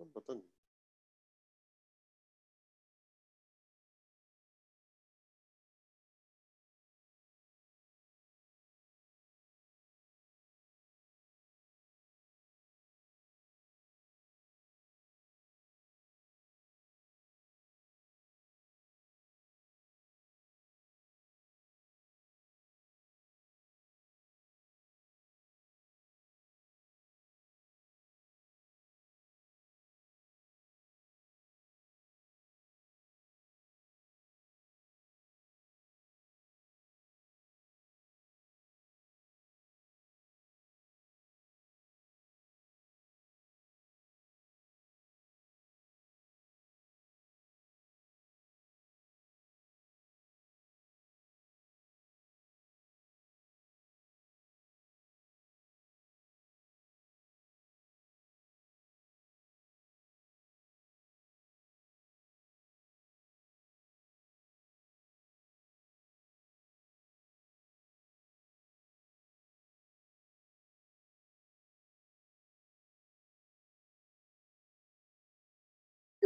सब पता नहीं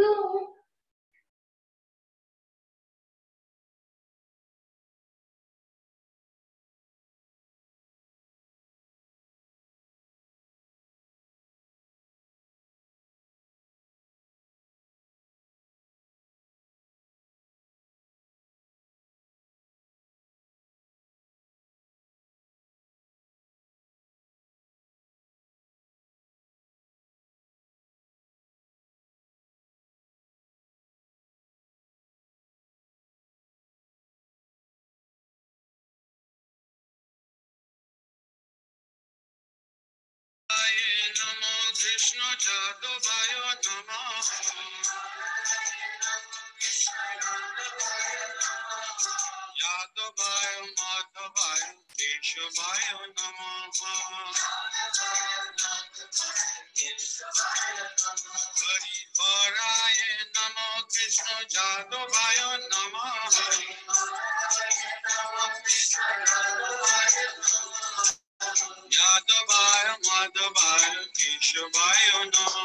go. namo krishna jadavaya namaha jadavaya madhavaya keshavaya namaha hari paraya namo. Krishna jadavaya namaha Vayonam.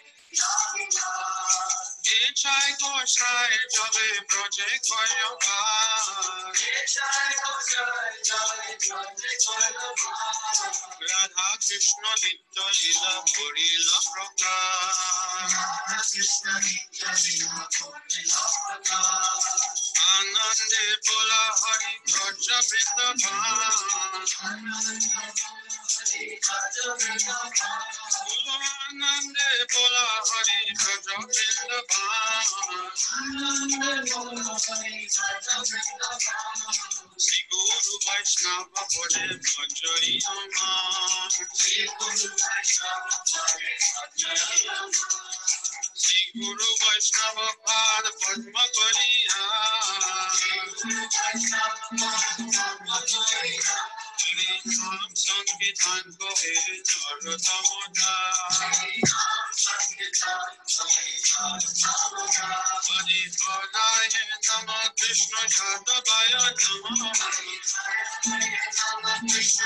Ichai goshai jale project for your God. Ichai goshai jale project. Radha Krishna Nitya Lila Purila Prakar. Radha Krishna Nitya Lila Prakar. Anande Hari Church up in the pond. Nande Bola Hari Church in the pond. Guru Vaishnava Pade Bhajari Guru Vaishnava Guru Vaishnava Pad Padma Pariya Guru Vaishnava Krishna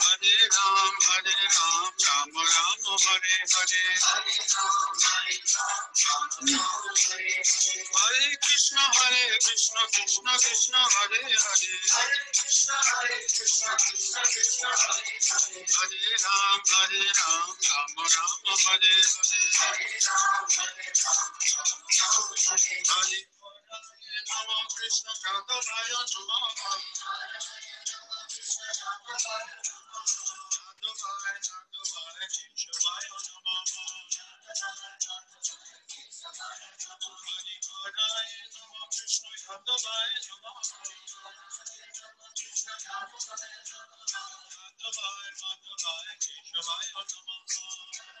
Hare Ram, Hare Ram, Ram Ram, Hare Hare. Hare Krishna, Hare Krishna, Krishna Krishna, Hare Hare. Hare Krishna, Hare Krishna, Krishna Krishna, Hare Hare. Hare Ram, Hare Ram, Ram Ram, Hare Hare. Hare Ram, Hare Ram, Ram Ram, Hare Hare. Hare Krishna, Radha Raya, Hare Hare Krishna, Radha Bye.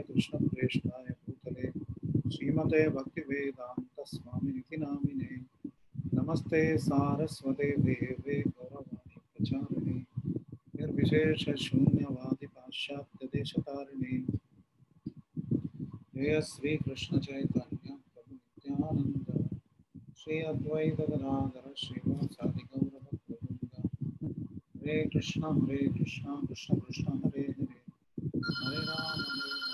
कृष्णप्रेष्ठाय भूतले। श्रीमते भक्तिवेदान्तस्वामिनिति नामिने। नमस्ते सारस्वते देवे गौरवाणि प्रचारिणे निर्विशेषशून्यवादिपाश्चात्यदेशतारिणे जय श्रीकृष्णचैतन्य। प्रभु नित्यानन्द। श्री अद्वैत गदाधर श्रीवासादि गौरव हरे कृष्ण हरे कृष्ण कृष्ण कृष्ण, हरे हरे। हरे राम, हरे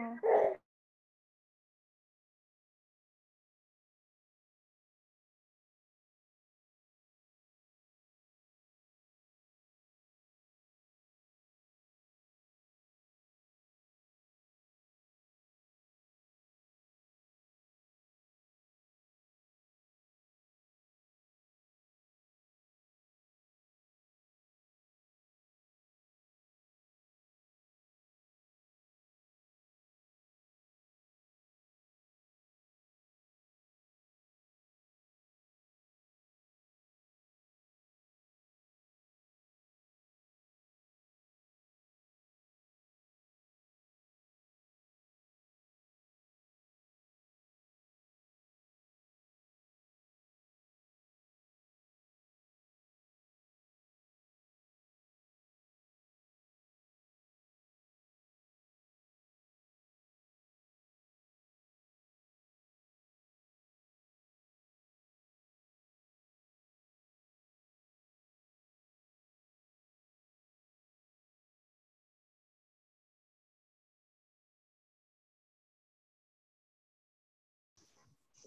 Yeah.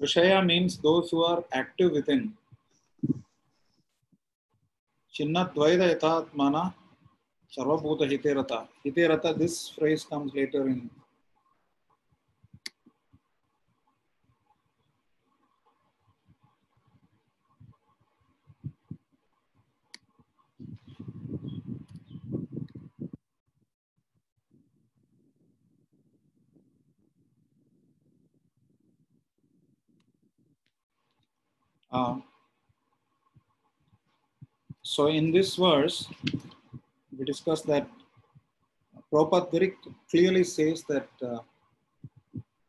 Rishaya means those who are active within. Chinnadvaida yatatmana sarvabhuta hiterata. Hiterata, this phrase comes later in Uh, so in this verse, we discussed that Prabhupada very clearly says that uh,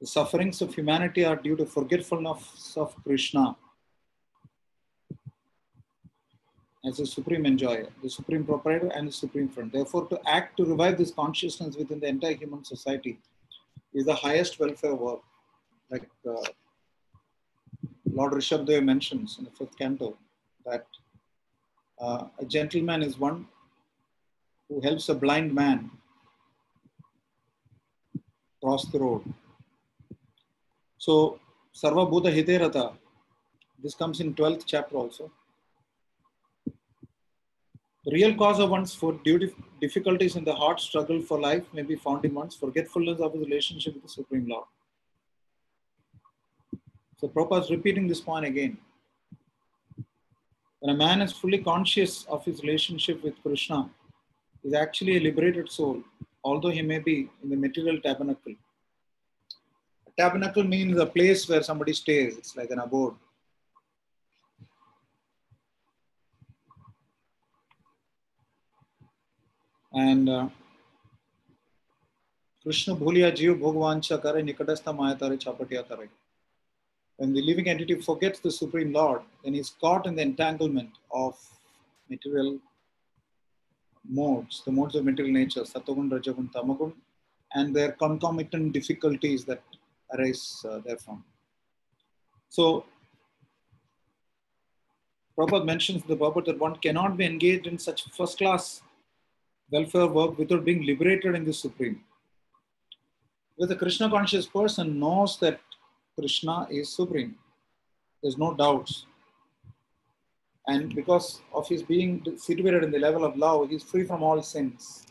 the sufferings of humanity are due to forgetfulness of Krishna as the supreme enjoyer, the supreme proprietor, and the supreme friend. Therefore, to act to revive this consciousness within the entire human society is the highest welfare work. Like uh, Lord Rishabdev mentions in the fifth canto, that uh, a gentleman is one who helps a blind man cross the road. So, Sarva Bhuta Hiterata, this comes in 12th chapter also. The real cause of one's for difficulties in the hard struggle for life may be found in one's forgetfulness of his relationship with the Supreme Lord. So Prabhupada is repeating this point again. When a man is fully conscious of his relationship with Krishna, is actually a liberated soul, although he may be in the material tabernacle. A tabernacle means a place where somebody stays, it's like an abode. And uh, Krishna bhuliya jiv bhagwancha kare nikatastha maya tare chapatiya tare. When the living entity forgets the Supreme Lord, then he's caught in the entanglement of material modes, the modes of material nature, Satogun, Rajagun, Tamagun, and their concomitant difficulties that arise uh, therefrom. So, Prabhupada mentions the Bhagavad that one cannot be engaged in such first class welfare work without being liberated in the Supreme. With a Krishna conscious person knows that Krishna is supreme. There's no doubts. And because of his being situated in the level of love, he's free from all sins.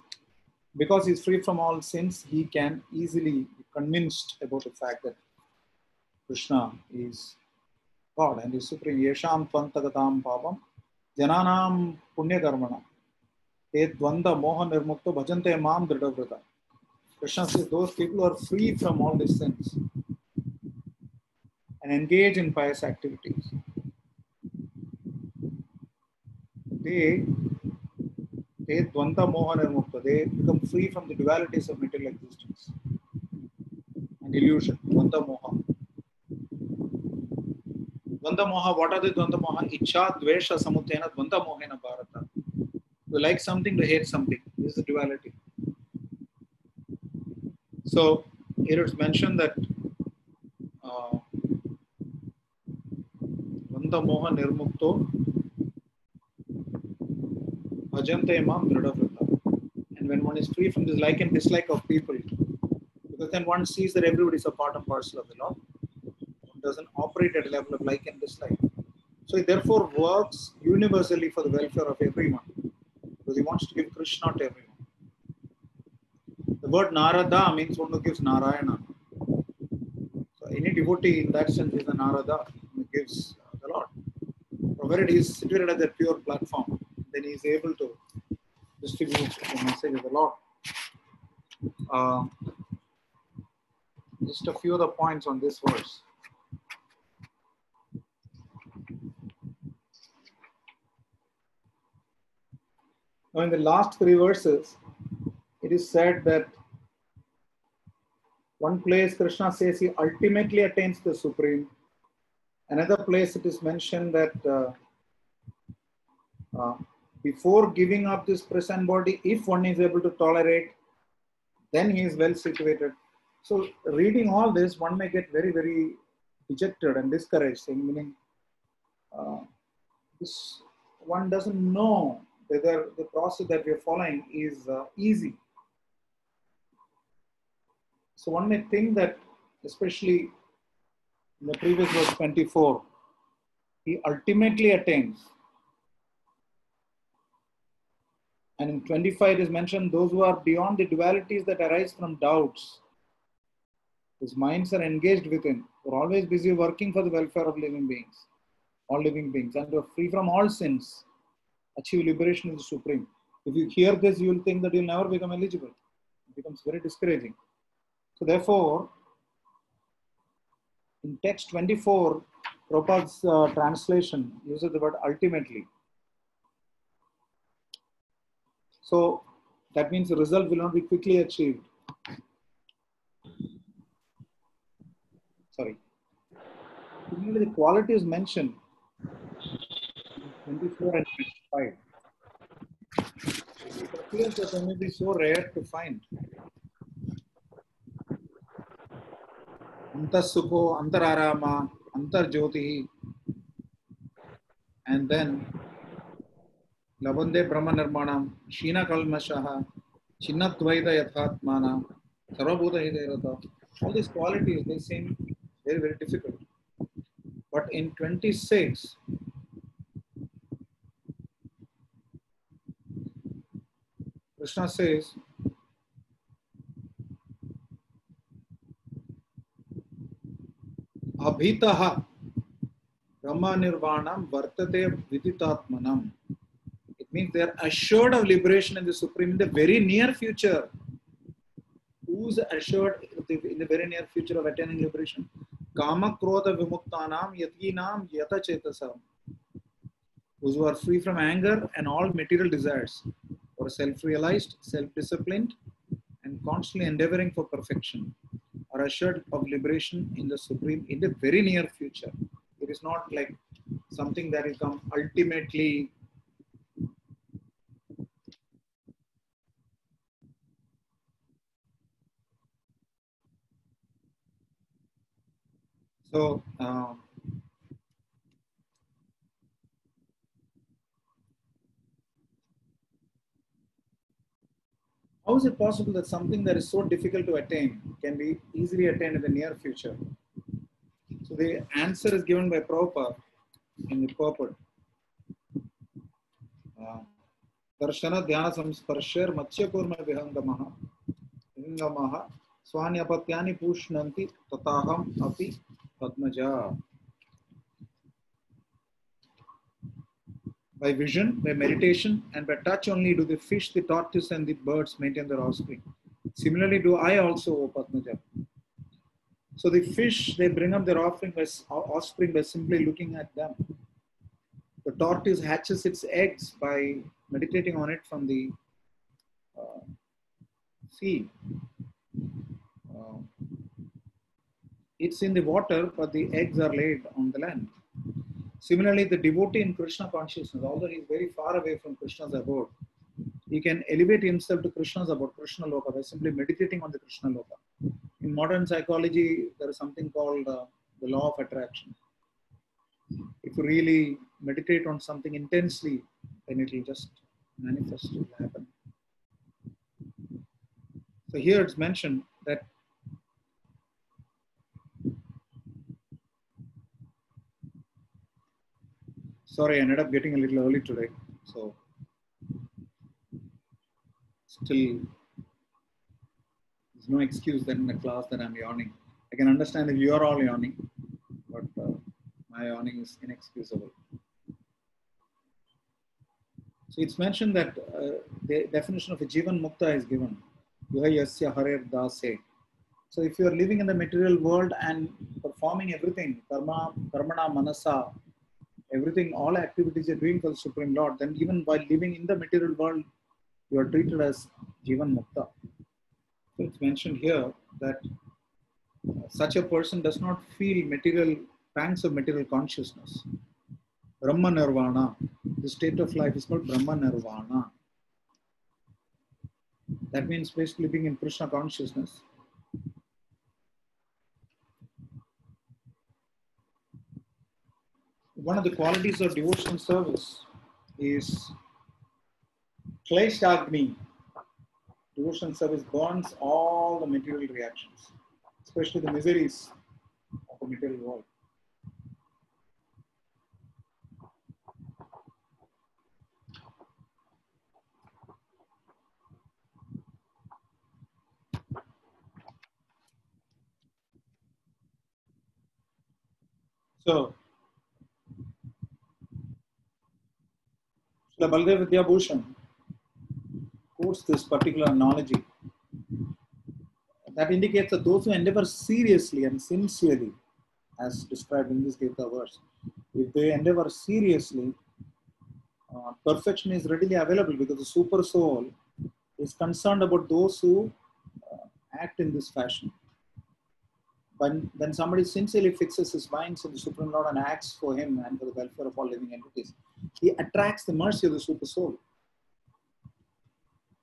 Because he's free from all sins, he can easily be convinced about the fact that Krishna is God and is supreme. Yesham tvantagatam papam jananam punyakarmana te dvanda moha nirmukta bhajante mam dridhavrata. Krishna says those people are free from all these sins engage in pious activities. They, they dvanta moha nirmukta, they become free from the dualities of material existence and illusion, dvanta moha. Dvanda moha, what are the dvanda moha? Icha, dvesha, samutena, dvanda mohena bharata. You like something to hate something. This is the duality. So here it's mentioned that uh, Dvanda moha nirmukto bhajante mam dridhavrata. And when one is free from this like and dislike of people, because then one sees that everybody is a part and parcel of the law one doesn't operate at a level of like and dislike. So he therefore works universally for the welfare of everyone because he wants to give Krishna to everyone. The word Narada means one who gives Narayana. So any devotee in that sense is a Narada who gives. Provided he is situated at that pure platform, then he is able to distribute the message of the Lord. Uh, just a few other points on this verse. Now, in the last three verses, it is said that one place Krishna says he ultimately attains the Supreme. Another place it is mentioned that uh, uh, before giving up this present body, if one is able to tolerate, then he is well situated. So, reading all this, one may get very, very dejected and discouraged, saying, meaning, uh, this one doesn't know whether the process that we are following is uh, easy. So one may think that, especially the previous verse 24, he ultimately attains. And in 25 it is mentioned those who are beyond the dualities that arise from doubts, whose minds are engaged within, who are always busy working for the welfare of living beings, all living beings, and are free from all sins achieve liberation is the supreme. If you hear this, you will think that you'll never become eligible. It becomes very discouraging. So therefore, in text 24, Prabhupada's uh, translation uses the word ultimately. So that means the result will not be quickly achieved. Sorry. Similarly, the quality is mentioned 24 and 25. It appears that be so rare to find. Antasukho, Antararama, Antarjyoti, and then Labande Brahma Nirmanam, Shina Kalmashaha, Chinnadvaita Yathatmana, Sarvabhuta Hiderata. All these qualities, they seem Very, very difficult. But in 26, Krishna says, Abhitaha Brahma Nirvanam Vartate Viditatmanam. It means they are assured of liberation in the Supreme in the very near future. Who's assured in the very near future of attaining liberation? Kama Krodha Vimuktanam Yatginam Yata Chetasam. Those who are free from anger and all material desires, or self-realized, self-disciplined, and constantly endeavoring for perfection, are assured of liberation in the Supreme in the very near future. It is not like something that will come ultimately So, um, how is it possible that something that is so difficult to attain can be easily attained in the near future? So, the answer is given by Prabhupada in the purport. दर्शन ध्यान संस्पर्शर मत्स्यकूर्म विहंगमः विहंगमः स्वान्यपत्यानि पूष्णन्ति तथाहम् अपि Padmaja. By vision, by meditation, and by touch only do the fish, the tortoise, and the birds maintain their offspring. Similarly, do I also, O Padmaja. So the fish, they bring up their offspring by, offspring by simply looking at them. The tortoise hatches its eggs by meditating on it from the uh, sea. Uh, it's in the water, but the eggs are laid on the land. Similarly, the devotee in Krishna consciousness, although he is very far away from Krishna's abode, he can elevate himself to Krishna's abode, Krishna Loka, by simply meditating on the Krishna Loka. In modern psychology, there is something called uh, the law of attraction. If you really meditate on something intensely, then it will just manifest, it will happen. So here it's mentioned that Sorry, I ended up getting a little early today. So still there's no excuse that in the class that I'm yawning. I can understand if you are all yawning, but uh, my yawning is inexcusable. So it's mentioned that uh, the definition of a Jivan Mukta is given. Yasya Harer Dase. So if you are living in the material world and performing everything, karma, karmana, manasa, everything, all activities you're doing for the Supreme Lord, then even while living in the material world, you are treated as Jivan Mukta. So it's mentioned here that uh, such a person does not feel material pangs of material consciousness. Brahma Nirvana, the state of life is called Brahma Nirvana. That means basically being in Krishna consciousness. One of the qualities of devotional service is Kleshagni. Devotional service burns all the material reactions, especially the miseries of the material world. So, the Baldev Vidyabhushan quotes this particular analogy that indicates that those who endeavor seriously and sincerely, as described in this Gita verse, if they endeavor seriously, uh, perfection is readily available because the super soul is concerned about those who uh, act in this fashion. When, when somebody sincerely fixes his minds on the Supreme Lord and acts for him and for the welfare of all living entities, he attracts the mercy of the super soul.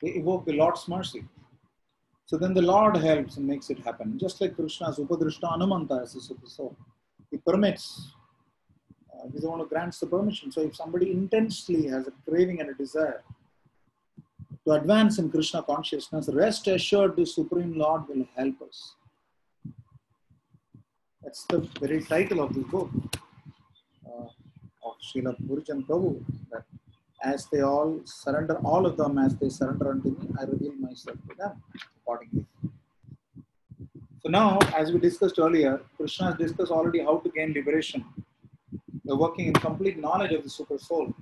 They evoke the Lord's mercy. So then the Lord helps and makes it happen. Just like Krishna's Upadrishta Anumanta as the super soul. He permits. Uh, he's the one who grants the permission. So if somebody intensely has a craving and a desire to advance in Krishna consciousness, rest assured the Supreme Lord will help us. That's the very title of this book Srila Purijan Prabhu. That as they all surrender, all of them as they surrender unto me, I reveal myself to them accordingly. So now, as we discussed earlier, Krishna has discussed already how to gain liberation. We're working in complete knowledge of the super soul.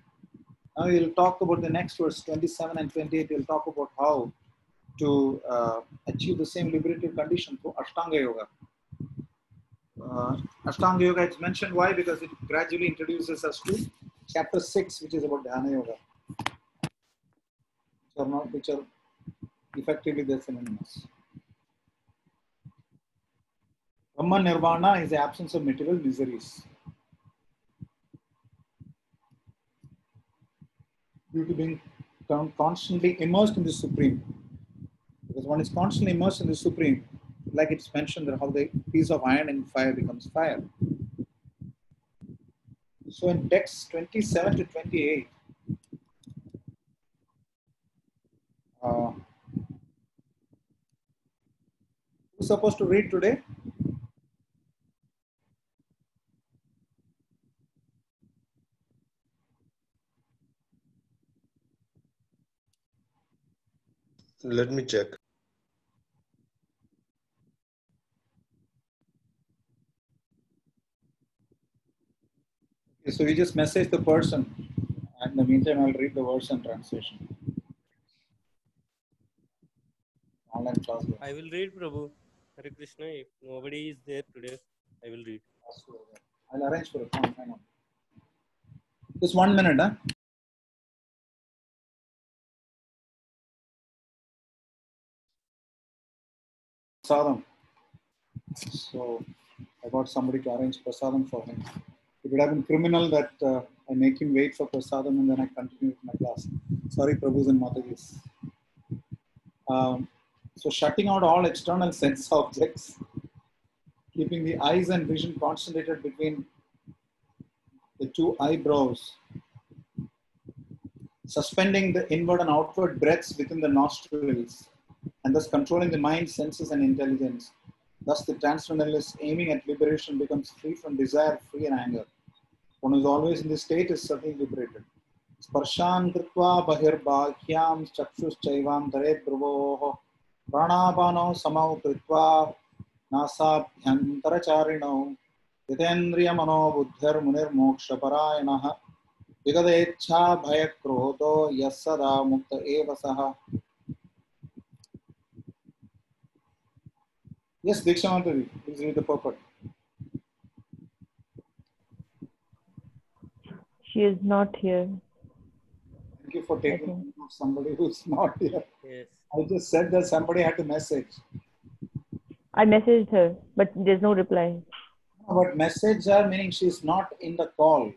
Now we'll talk about the next verse, 27 and 28. We'll talk about how to uh, achieve the same liberative condition through Ashtanga Yoga. Uh, Ashtanga Yoga is mentioned why? Because it gradually introduces us to chapter 6, which is about Dhyana Yoga. Which are, not, which are effectively they're synonymous. Brahma Nirvana is the absence of material miseries. Due to being constantly immersed in the Supreme. Because one is constantly immersed in the Supreme, like it's mentioned that how the piece of iron in fire becomes fire. So in text 27 to 28, uh, who's supposed to read today? Let me check. Okay, so we just message the person. And in the meantime, I'll read the verse and translation. Online class. I will read Prabhu. Hare Krishna. If nobody is there today, I will read. I'll arrange for it. Fine. Just one minute, huh? Prasadam. So I got somebody to arrange prasadam for him. It would have been criminal that uh, I make him wait for prasadam and then I continue with my class. Sorry, Prabhus and Matajis. Um, so shutting out all external sense objects, keeping the eyes and vision concentrated between the two eyebrows, suspending the inward and outward breaths within the nostrils, and thus controlling the mind, senses, and intelligence. Thus, the transcendentalist aiming at liberation becomes free from desire, fear, and anger. One is always in this state is certainly liberated. Kritva bahirbhahyam chakshus dare dhruvoh pranapano samau kritva नासाभ्यन्तरचारिणौ जितेन्द्रियमनो बुद्धिर्मुनिर्मोक्षपरायणः विगदेच्छा भयक्रोधो यः सदा मुक्त एव सः Yes, Diksha Mataji, please read the purport. She is not here. Thank you for taking of somebody who's not here. Yes. I just said that somebody had to message. I messaged her, but there's no reply. But message her meaning she's not in the call.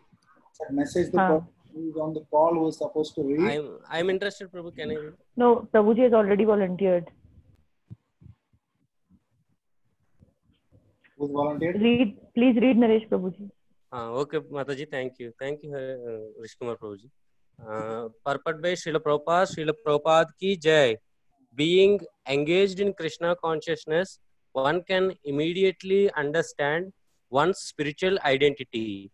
But message the Huh. person who's on the call who is supposed to read. I'm I'm interested, Prabhu. Can I read? No, Prabhuji has already volunteered. Who's volunteered? Read, please read Naresh Prabhuji. Uh, okay, Mataji, thank you. Thank you, uh, Vishkumar Prabhuji. Uh, purport by Srila Prabhupada, Srila Prabhupada ki jai. Being engaged in Krishna consciousness, one can immediately understand one's spiritual identity.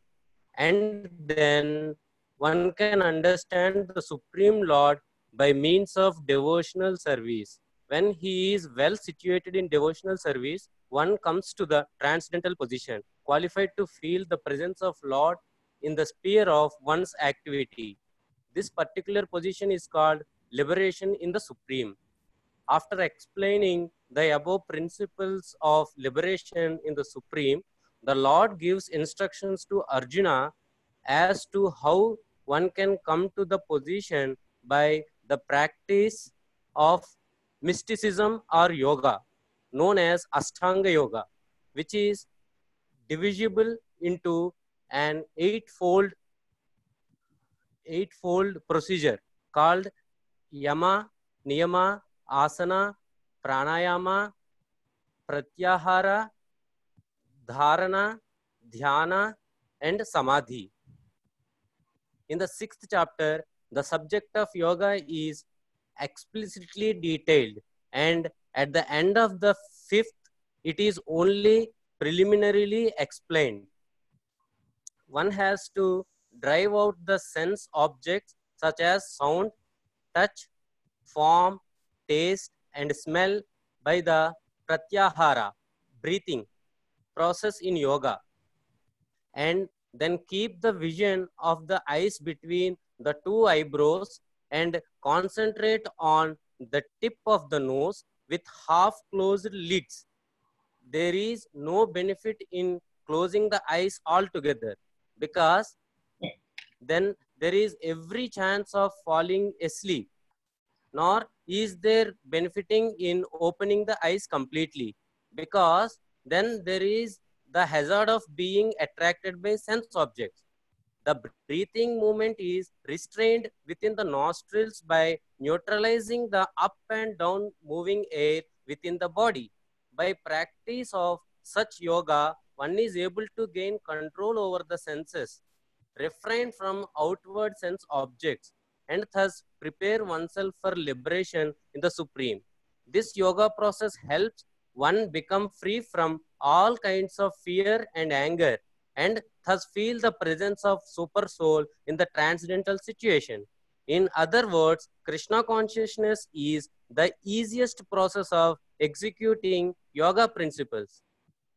And then one can understand the Supreme Lord by means of devotional service. When he is well situated in devotional service, one comes to the transcendental position, qualified to feel the presence of Lord in the sphere of one's activity. This particular position is called liberation in the Supreme. After explaining the above principles of liberation in the Supreme, the Lord gives instructions to Arjuna as to how one can come to the position by the practice of mysticism or yoga, known as Ashtanga Yoga, which is divisible into an eightfold eightfold procedure called yama, niyama, asana, pranayama, pratyahara, dharana, dhyana, and samadhi. In the sixth chapter, the subject of yoga is explicitly detailed, and at the end of the fifth, it is only preliminarily explained. One has to drive out the sense objects such as sound, touch, form, taste, and smell by the pratyahara, breathing process in yoga. And then keep the vision of the eyes between the two eyebrows and concentrate on the tip of the nose with half closed lids. There is no benefit in closing the eyes altogether because then there is every chance of falling asleep nor is there benefiting in opening the eyes completely because then there is the hazard of being attracted by sense objects the breathing movement is restrained within the nostrils by neutralizing the up and down moving air within the body. By practice of such yoga one is able to gain control over the senses refrain from outward sense objects and thus prepare oneself for liberation in the supreme. This yoga process helps one become free from all kinds of fear and anger and thus feel the presence of super soul in the transcendental situation. In other words krishna consciousness is the easiest process of executing yoga principles.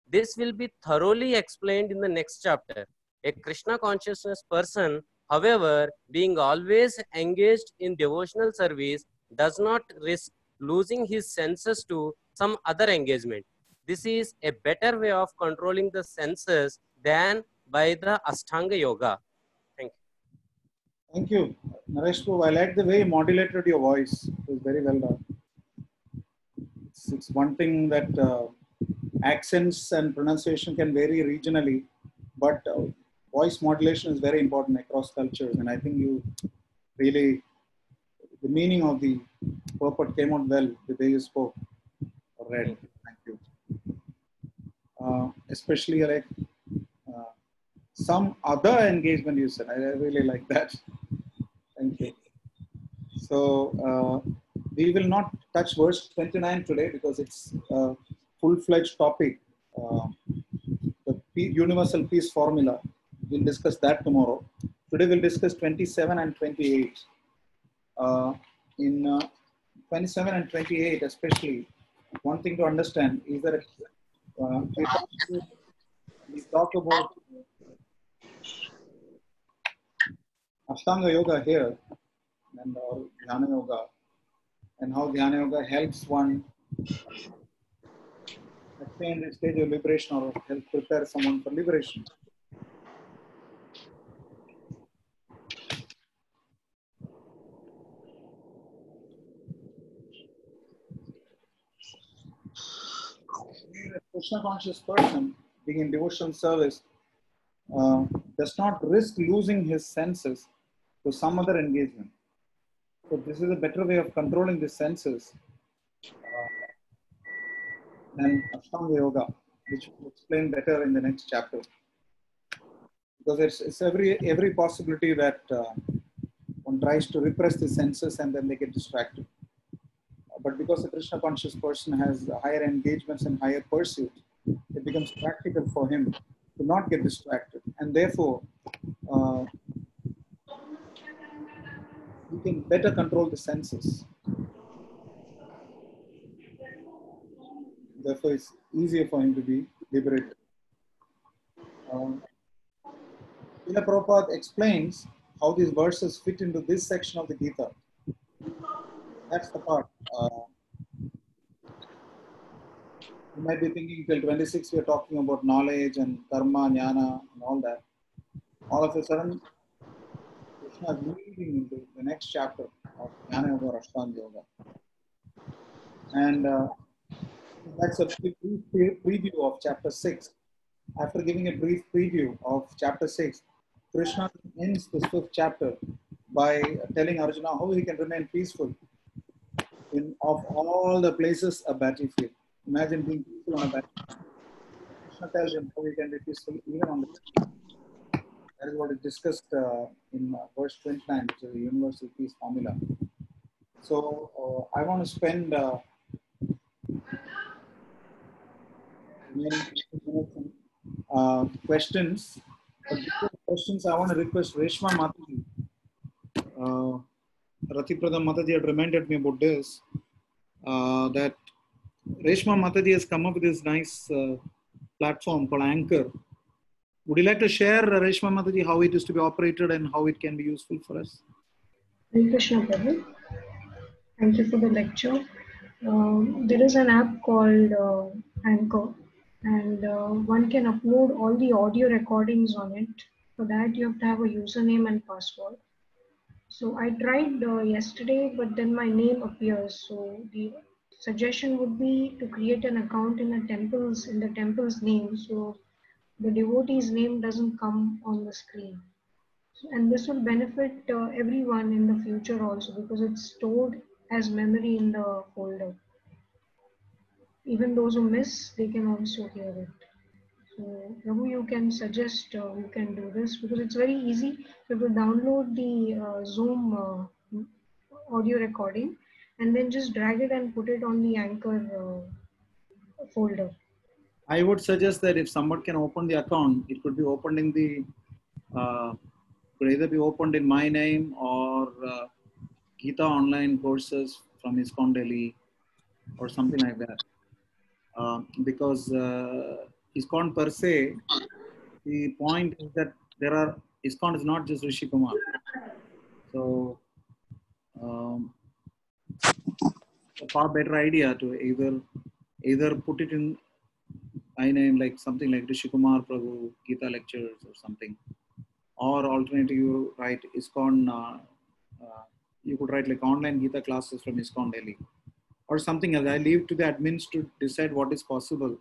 This will be thoroughly explained in the next chapter. A krishna consciousness person however being always engaged in devotional service does not risk losing his senses to some other engagement. This is a better way of controlling the senses than by the Ashtanga Yoga. Thank you. Thank you, Naresh Prabhu. I like the way you modulated your voice. It was very well done. It's, it's one thing that uh, accents and pronunciation can vary regionally, but uh, voice modulation is very important across cultures. And I think you really, the meaning of the purport came out well the way you spoke or read. Thank you. Uh, especially like some other engagement you said. I really like that. Thank you. So uh, we will not touch verse 29 today because it's a full-fledged topic. Uh, the universal peace formula. We'll discuss that tomorrow. Today we'll discuss 27 and 28. Uh, in uh, 27 and 28 especially, one thing to understand is that uh, we talk about Ashtanga Yoga here and or Dhyana Yoga and how Dhyana Yoga helps one attain the stage of liberation or help prepare someone for liberation. A Krishna conscious person, being in devotional service, uh, does not risk losing his senses to some other engagement. So this is a better way of controlling the senses uh, than Ashtanga Yoga, which we'll explain better in the next chapter. Because it's, it's every every possibility that uh, one tries to repress the senses and then they get distracted. But because a Krishna conscious person has higher engagements and higher pursuit, it becomes practical for him to not get distracted. And therefore, uh, he can better control the senses. Therefore, it's easier for him to be liberated. Um, Srila Prabhupada explains how these verses fit into this section of the Gita. That's the part. Uh, you might be thinking till 26 we are talking about knowledge and karma, jnana, and all that. All of a sudden, Krishna is moving into the next chapter of Jnana Yoga or Ashtanga Yoga. And uh, that's a brief pre- preview of chapter 6. After giving a brief preview of chapter 6, Krishna ends this fifth chapter by telling Arjuna how he can remain peaceful in of all the places a battlefield. Imagine being peaceful on a battlefield. Krishna tells him how he can be peaceful even on the battlefield. That is what is discussed uh, in verse 29, which is the universal peace formula. So uh, I want to spend uh, uh, questions. Questions, I want to request Reshma Mataji. Uh, Ratiprada Mataji had reminded me about this. Uh, that Reshma Mataji has come up with this nice uh, platform called Anchor. Would you like to share, uh, Reshma Mataji, how it is to be operated and how it can be useful for us? Thank you for the lecture. Um, there is an app called uh, Anchor, and uh, one can upload all the audio recordings on it. For that, you have to have a username and password. So I tried uh, yesterday, but then my name appears. So the suggestion would be to create an account in a temple's in the temple's name, so the devotee's name doesn't come on the screen and this will benefit uh, everyone in the future also because it's stored as memory in the folder. Even those who miss, they can also hear it. So, Raghu, you can suggest uh, who can do this because it's very easy. You have to download the uh, Zoom uh, audio recording and then just drag it and put it on the Anchor uh, folder. I would suggest that if someone can open the account, it could be opened in the, uh, could either be opened in my name or uh, Gita online courses from ISKCON Delhi or something like that. Uh, because uh, ISKCON per se, the point is that there are, ISKCON is not just Rishi Kumar. So, um, a far better idea to either either put it in my name like something like Rishi Kumar Prabhu Gita lectures or something, or alternative you write ISKCON. Uh, uh, you could write like online Gita classes from ISKCON Delhi, or something else. I leave to the admins to decide what is possible.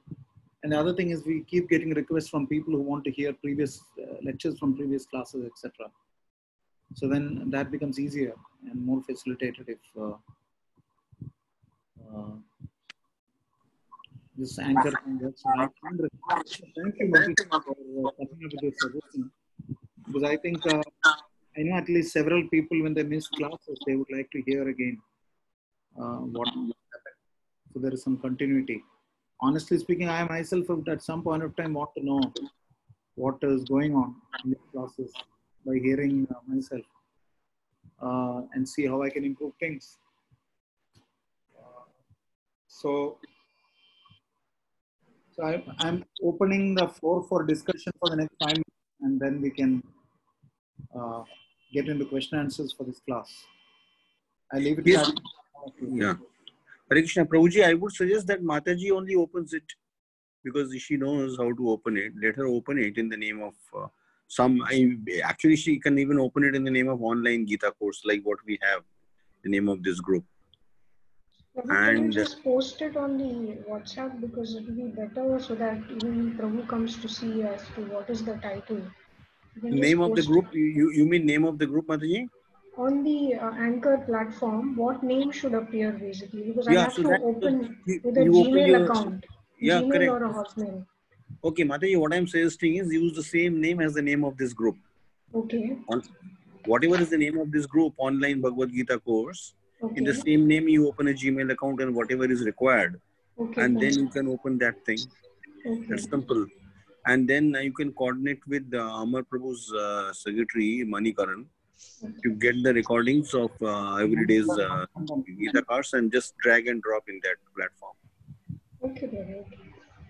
And the other thing is we keep getting requests from people who want to hear previous uh, lectures from previous classes, etc. So then that becomes easier and more facilitated if uh, uh, this anchor can. So Thank you, Mati, for uh, this suggestion. Because I think uh, I know at least several people when they miss classes, they would like to hear again uh, what happened. So there is some continuity. Honestly speaking, I myself at some point of time want to know what is going on in the classes by hearing uh, myself uh, and see how I can improve things. So, so I, I'm opening the floor for discussion for the next five minutes, and then we can uh, get into question answers for this class. I leave it Yes. Yeah. Hare Krishna Prabhuji, I would suggest that Mataji only opens it because she knows how to open it. Let her open it in the name of uh, some. I, actually, she can even open it in the name of online Gita course, like what we have, the name of this group. Prabhu, can And- you just post it on the WhatsApp because it will be better so that even Prabhu comes to see as to what is the title. You can just Name of the group, you, you mean name of the group, Mataji? On the uh, Anchor platform, what name should appear basically? Because I have so to open You, with a you Gmail your- account. Yeah, Gmail correct. or a Hotmail. Okay, Mataji, what I'm suggesting is use the same name as the name of this group. Okay. On, whatever is the name of this group, online Bhagavad Gita course, Okay. in the same name you open a Gmail account and whatever is required, okay. and then you can open that thing. okay. That's simple. And then uh, you can coordinate with uh, Amar Prabhu's uh, secretary, Manikaran, to get the recordings of uh, every day's uh, Gita cars and just drag and drop in that platform. Okay, Prabhu. Okay.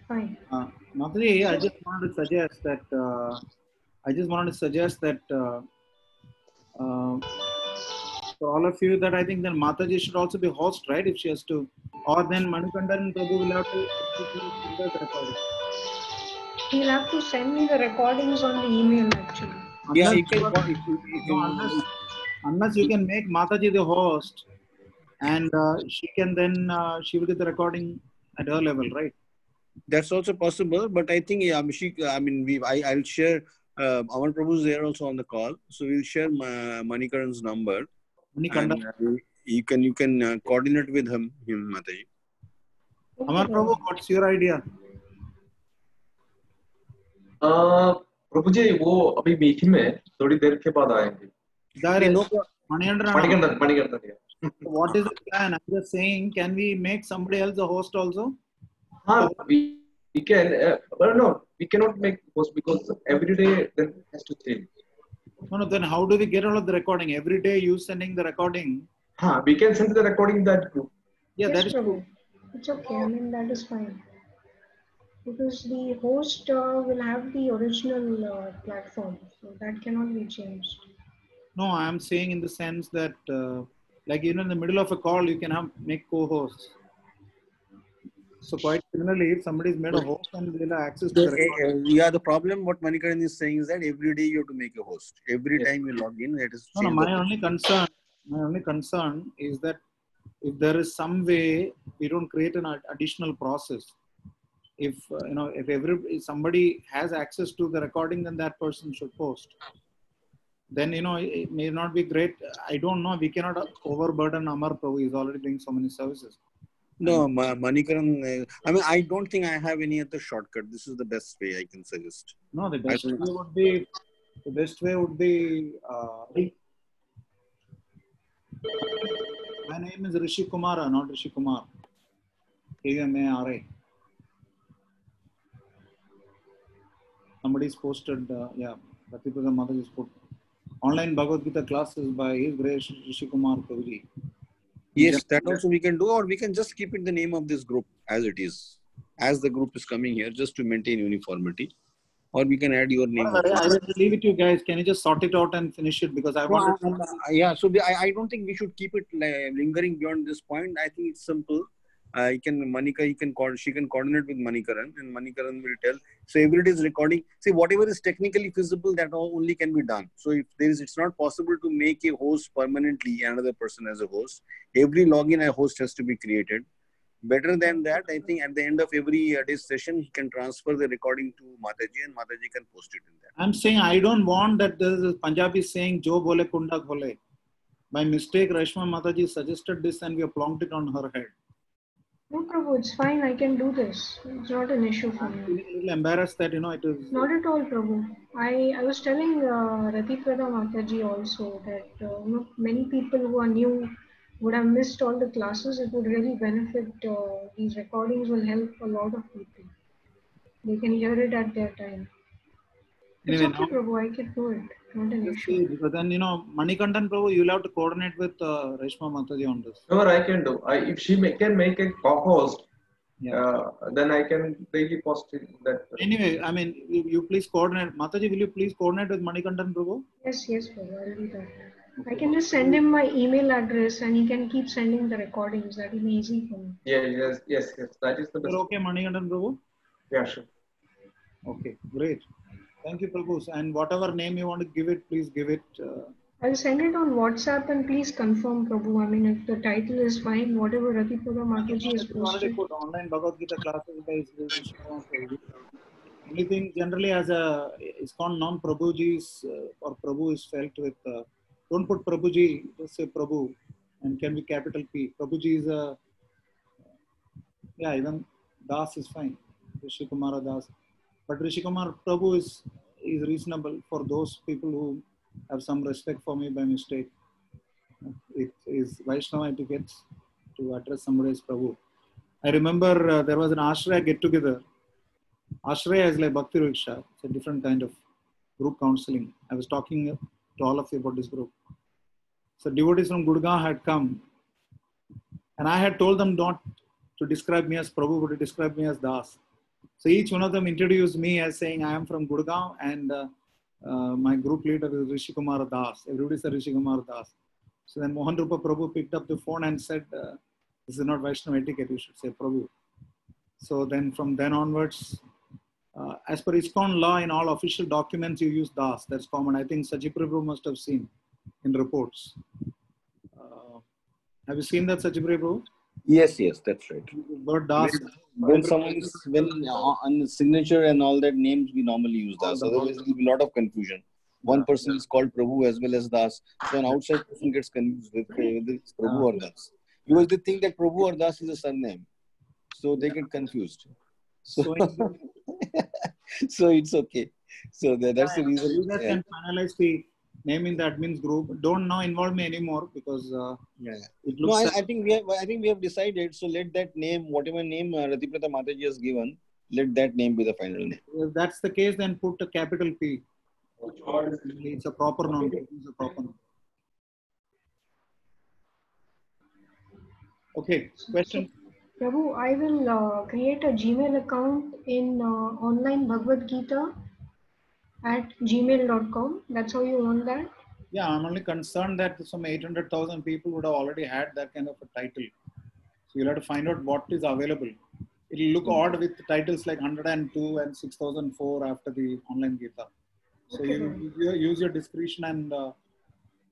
Fine. Uh, Mataji, I just wanted to suggest that uh, I just wanted to suggest that uh, uh, for all of you that I think then Mataji should also be host, right? If she has to, or then Manikandan Prabhu will have to execute the recording. He'll have to send me the recordings on the email actually. Yeah, Unless you can. you are- you can- you unless, unless you can make Mataji the host, and uh, she can then uh, she will get the recording at her level, right? That's also possible, but I think yeah, she. I mean, we. I, I'll share. Uh, Amar Prabhu's there also on the call, so we'll share Ma- Manikaran's number, and uh, you can you can uh, coordinate with him, him Mataji. Amar Prabhu, what's your idea? आ, प्रभु जी वो अभी meeting में थोड़ी देर के बाद आएँगे There is Manikandan. Manikandan Manikandan. What is the plan? I'm just saying, can we make somebody else a host also? हाँ we we can, uh, but no, we cannot make post because every day then has to change. No, no, then how do we get all of the recording? Every day you sending the recording. Huh, we can send the recording that group. Yeah, yes, that is Prabhu. It's okay. I mean, that is fine. Because the host uh, will have the original uh, platform, so that cannot be changed. No, I am saying in the sense that, uh, like, you know, in the middle of a call, you can have make co-hosts. So quite similarly, if somebody's made a host and they'll have access to The, yeah, the problem what Manikaran is saying is that every day you have to make a host. Every Yes. time you log in, it is No, no, my only concern, my only concern is that if there is some way we don't create an additional process. If uh, you know, if every if somebody has access to the recording, then that person should post. Then you know, it it may not be great. I don't know. We cannot overburden Amar Prabhu. He's already doing so many services. No, Ma- Manikaran, uh, I mean, I don't think I have any other shortcut. This is the best way I can suggest. No, the best way would be the best way would be. Uh, my name is Rishi Kumara, not Rishi Kumar. K-U-M-A-R-A. Somebody's posted, uh, yeah, Ratipada Mother is put online Bhagavad Gita classes by His Grace Rishi Kumar Prabhuji. Yes, that also we can do, or we can just keep it the name of this group as it is, as the group is coming here, just to maintain uniformity. Or we can add your name. I will leave it to you guys. Can you just sort it out and finish it? Because I No, want I- I- yeah, so the, I, I don't think we should keep it like, lingering beyond this point. I think it's simple. You can Manika, he can she can coordinate with Manikaran, and Manikaran will tell. So every day is recording. See, whatever is technically feasible, that only can be done. So if there is, it's not possible to make a host permanently, another person as a host. Every login a host has to be created. Better than that, I think at the end of every uh, session, he can transfer the recording to Mataji, and Mataji can post it in there. I'm saying I don't want that a Punjabi saying Jo bole kunda khole. By mistake, Reshma Mataji suggested this and we plonked it on her head. No, Prabhu, it's fine. I can do this. It's not an issue for I'm me. feeling a little embarrassed that you know it is. Not at all, Prabhu. I, I was telling uh, Ratiprada Mataji also that uh, you know, many people who are new would have missed all the classes. It would really benefit. Uh, these recordings will help a lot of people. They can hear it at their time. It's okay, now Prabhu. I can do it. Not an issue. see, because then you know Manikandan Prabhu, you'll have to coordinate with uh, Reshma Mataji on this. Whatever I can do. I, if she may, can make a co-host, Yeah. uh, then I can daily post it in that. Anyway, I mean, you, you please coordinate. Mataji, will you please coordinate with Manikandan Prabhu? Yes, yes, Prabhu. I'll do that. I can just send him my email address and he can keep sending the recordings. That will be easy for me. Yeah, yes, yes, yes. That is the best. You're okay, Manikandan Prabhu? Yeah, sure. Okay, great. Thank you, Prabhu. And whatever name you want to give it, please give it. Uh, I'll send it on WhatsApp and please confirm, Prabhu. I mean, if the title is fine, whatever Ratipura Mataji has You posted. put online Bhagavad Gita classes by Sri Krishna Prabhu. Anything generally as a ISKCON non Prabhuji's uh, or Prabhu is felt with. Uh, don't put Prabhuji, just say Prabhu, and can be capital P. Prabhuji is a. Yeah, even Das is fine. Rishi Kumara Das, but Rishi Kumar Prabhu is is reasonable for those people who have some respect for me by mistake. It is Vaishnava etiquette to address somebody as Prabhu. I remember uh, there was an Ashraya get together. Ashraya is like Bhakti Vriksha. It's a different kind of group counseling. I was talking to all of you about this group. So devotees from Gurgaon had come, and I had told them not to describe me as Prabhu, but to describe me as Das. So each one of them introduced me as saying, I am from Gurgaon, and uh, uh, my group leader is Rishi Kumar Das. Everybody said Rishi Kumar Das. So then Mohan Rupa Prabhu picked up the phone and said, uh, This is not Vaishnava etiquette, you should say Prabhu. So then from then onwards, uh, as per ISKCON law, in all official documents, you use Das. That's common. I think Sachi Prabhu must have seen in reports. Uh, have you seen that, Sachi Prabhu? Yes, yes, that's right. Word Das. When someone is when uh, on the signature and all that names, we normally use Das. Otherwise, there will be a lot of confusion. One person is called Prabhu as well as Das. So an outside person gets confused with uh, whether it's Prabhu or Das. Because they think that Prabhu or Das is a surname. So they get confused. So, So it's okay. So that, that's the You reason. guys Yeah. can finalize the name in the admins group. Don't now involve me anymore because uh, Yeah. it No, I, I think we have. I think we have decided. So let that name, whatever name uh, Ratiprada Mataji has given, let that name be the final name. If that's the case, then put a capital P. It's a proper noun. It's a proper noun. Okay, question. Prabhu, I will uh, create a Gmail account in uh, online Bhagavad Gita at gmail.com. That's how you want that? Yeah, I'm only concerned that some 800,000 people would have already had that kind of a title. So you'll have to find out what is available. It'll look odd with titles like 102 and 6004 after the online Gita. So Okay, you, you use your discretion and uh,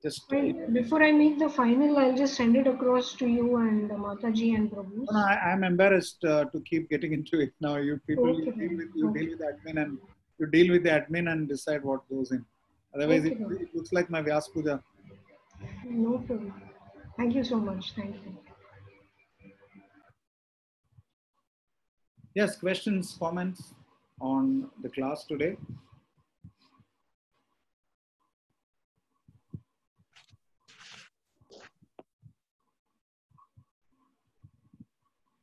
just. Before I make the final, I'll just send it across to you and uh, Mataji and Prabhu. No, no, I, I'm embarrassed uh, to keep getting into it now. You people Okay, you deal with you Okay. deal with admin and you deal with the admin and decide what goes in. Otherwise, it, it looks like my Vyas Puja. No problem. Thank you so much. Thank you. Yes, questions, comments on the class today.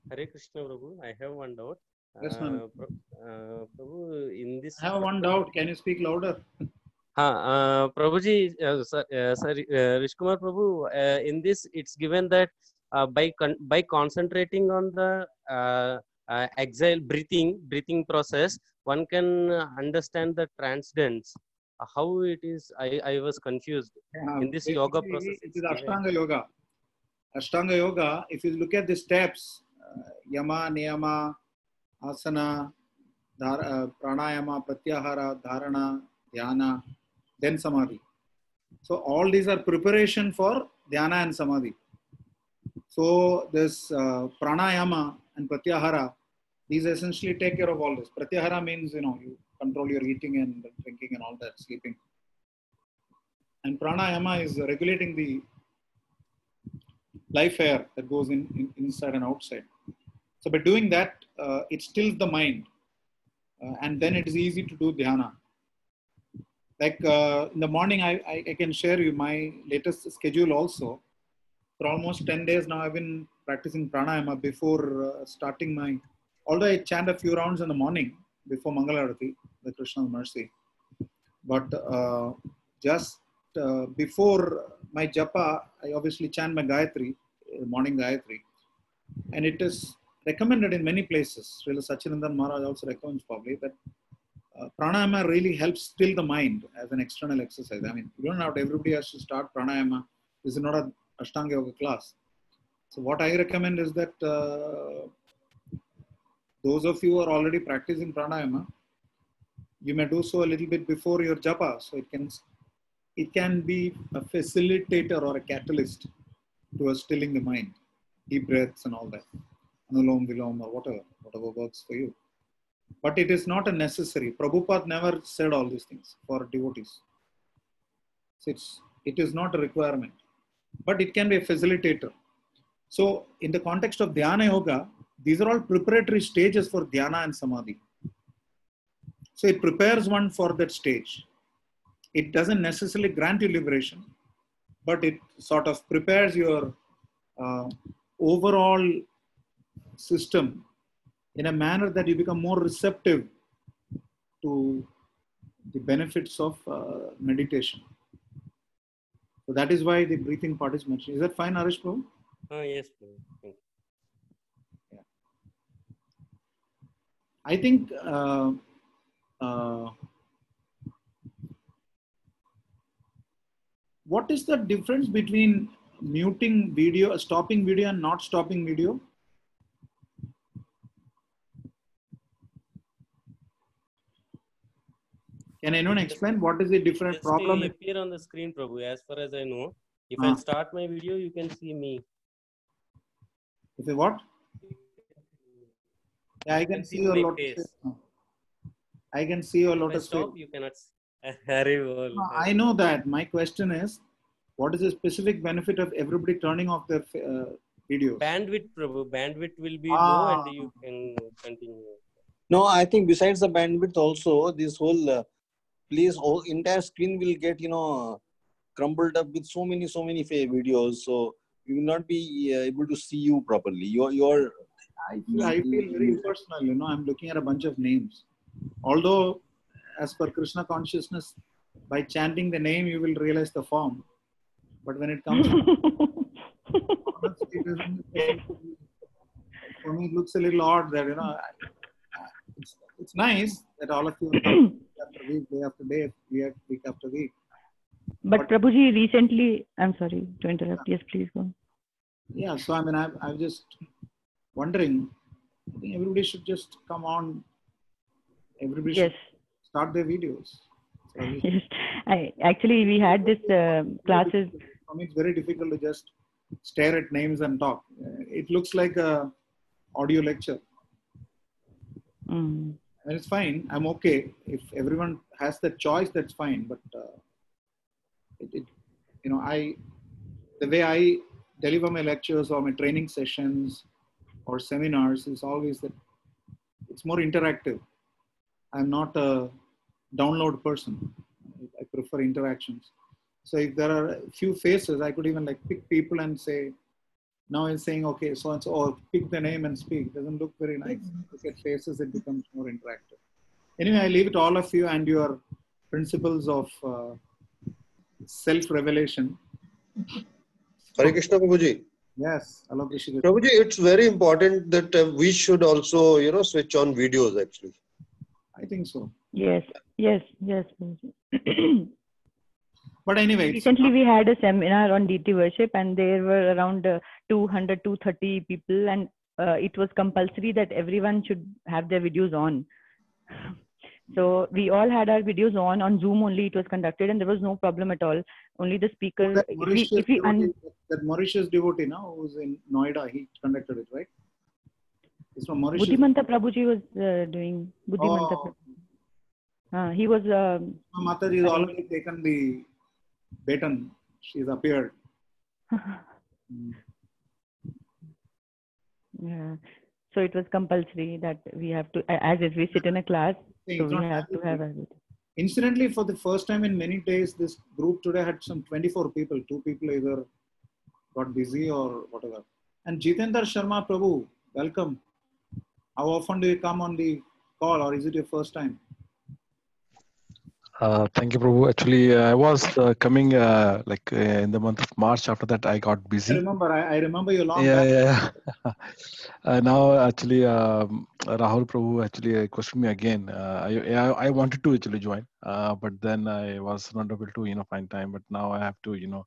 Hare Krishna, Prabhu. I have one doubt. Yes, ma'am. Uh, uh, Prabhu, in this. I have one doubt. Can you speak louder? Ha, uh, Prabhuji, uh, sir- uh, sorry, uh, Rishkumar Prabhu, uh, in this it's given that uh, by con- by concentrating on the uh, uh, exhale breathing breathing process, one can understand the transcendence. Uh, how it is, I, I was confused. Yeah, In this yoga process, it's is given. Ashtanga Yoga. Ashtanga Yoga, if you look at the steps, uh, Yama, Niyama, Uh, Pranayama, Pratyahara, Dharana, Dhyana, then Samadhi. So all these are preparation for Dhyana and Samadhi. So this Pranayama and Pratyahara, these essentially take care of all this. Pratyahara means, you know, you control your eating and drinking and all that, sleeping. And pranayama is regulating the life air that goes in inside and outside. So by doing that, uh, it stills the mind, uh, and then it is easy to do dhyana. Like uh, in the morning, I, I, I can share you my latest schedule also. For almost 10 days now, I've been practicing pranayama before uh, starting my. Although I chant a few rounds in the morning before Mangalarati, the Krishna's mercy, but uh, just uh, before my japa, I obviously chant my Gayatri, morning Gayatri, and it is recommended in many places. Srila Sachidanand Maharaj also recommends probably that uh, pranayama really helps still the mind as an external exercise. I mean, you don't have to, everybody has to start pranayama. This is not a Ashtanga Yoga class. So what I recommend is that uh, those of you who are already practicing pranayama, you may do so a little bit before your japa, so it can it can be a facilitator or a catalyst to a stilling the mind, deep breaths and all that, anulom vilom or whatever, whatever works for you. But it is not a necessary. Prabhupada never said all these things for devotees. It's it is not a requirement, but it can be a facilitator. So in the context of dhyana yoga, these are all preparatory stages for dhyana and samadhi. So it prepares one for that stage it doesn't necessarily grant you liberation, but it sort of prepares your uh, overall system in a manner that you become more receptive to the benefits of uh, meditation. So that is why the breathing part is mentioned. Is that fine, Arish Prabhu? Uh, yes, Prabhu. You. I think uh, uh, what is the difference between muting video, stopping video, and not stopping video? Can anyone explain what is the different Just problem? they appear on the screen, Prabhu. As far as I know, if Ah. I start my video, you can see me. If you what? Yeah, I You can see your my lotus face. face. I can see your If I lotus face. stop, you cannot. See. No, I know that. My question is, what is the specific benefit of everybody turning off their uh, videos? Bandwidth, Prabhu. Bandwidth will be Ah. low, and you can continue. No, I think besides the bandwidth also, this whole uh, place, whole entire screen will get, you know, crumbled up with so many, so many videos. So we will not be uh, able to see you properly. Your, your, I feel, I feel very impersonal, you know. I'm looking at a bunch of names. Although, as per Krishna consciousness, by chanting the name, you will realize the form. But when it comes to it for me, it looks a little odd that, you know, it's, it's nice that all of you are coming week day after day, week week after week. but But- Prabhuji recently, I'm sorry to interrupt. Yes, please go. Yeah, so I mean, I'm, I'm just wondering, I think everybody should just come on, everybody Yes, should start their videos. So yes. I actually we had this uh, classes. For me, it's very difficult to just stare at names and talk. Uh, It looks like a audio lecture. Mm. And it's fine. I'm okay. If everyone has that choice, that's fine. But uh, it, it, you know, I, the way I deliver my lectures or my training sessions or seminars is always that it's more interactive. I'm not a download person. I prefer interactions. So if there are a few faces, I could even like pick people and say, now it's saying, okay, so and so, or pick the name and speak. doesn't look very nice. Look at faces, it becomes more interactive. Anyway, I leave it to all of you and your principles of uh, self revelation. Hare Krishna Prabhuji. Yes, Allah Krishna. Prabhuji, it's very important that uh, we should also, you know, switch on videos actually. I think so. Yes, yes, yes. But anyway, Recently, we had a seminar on Deity worship, and there were around uh, 200, 230 people, and uh, it was compulsory that everyone should have their videos on. So we all had our videos on on Zoom only. It was conducted, and there was no problem at all. Only the speaker. that If we, Mauritius, if we un- devotee, that Mauritius devotee now who's in Noida, he conducted it, right? He's from Mauritius. Buddhimanta Prabhuji was uh, doing Buddhimanta. Oh, Uh, he was. Um, Mataji has already taken the baton. She's appeared. Mm. yeah. So it was compulsory that we have to, as if we sit in a class, so we have to have video. Incidentally, for the first time in many days, this group today had some 24 people. Two people either got busy or whatever. And Jitendra Sharma Prabhu, welcome. How often do you come on the call, or is it your first time? Uh, thank you, Prabhu. Actually, uh, I was uh, coming uh, like uh, in the month of March. After that, I got busy. I remember. I, I remember you long Yeah, back. yeah. yeah. uh, now, actually, um, Rahul Prabhu actually requested me again. Uh, I, I I wanted to actually join, uh, but then I was not able to, you know, find time. But now I have to, you know,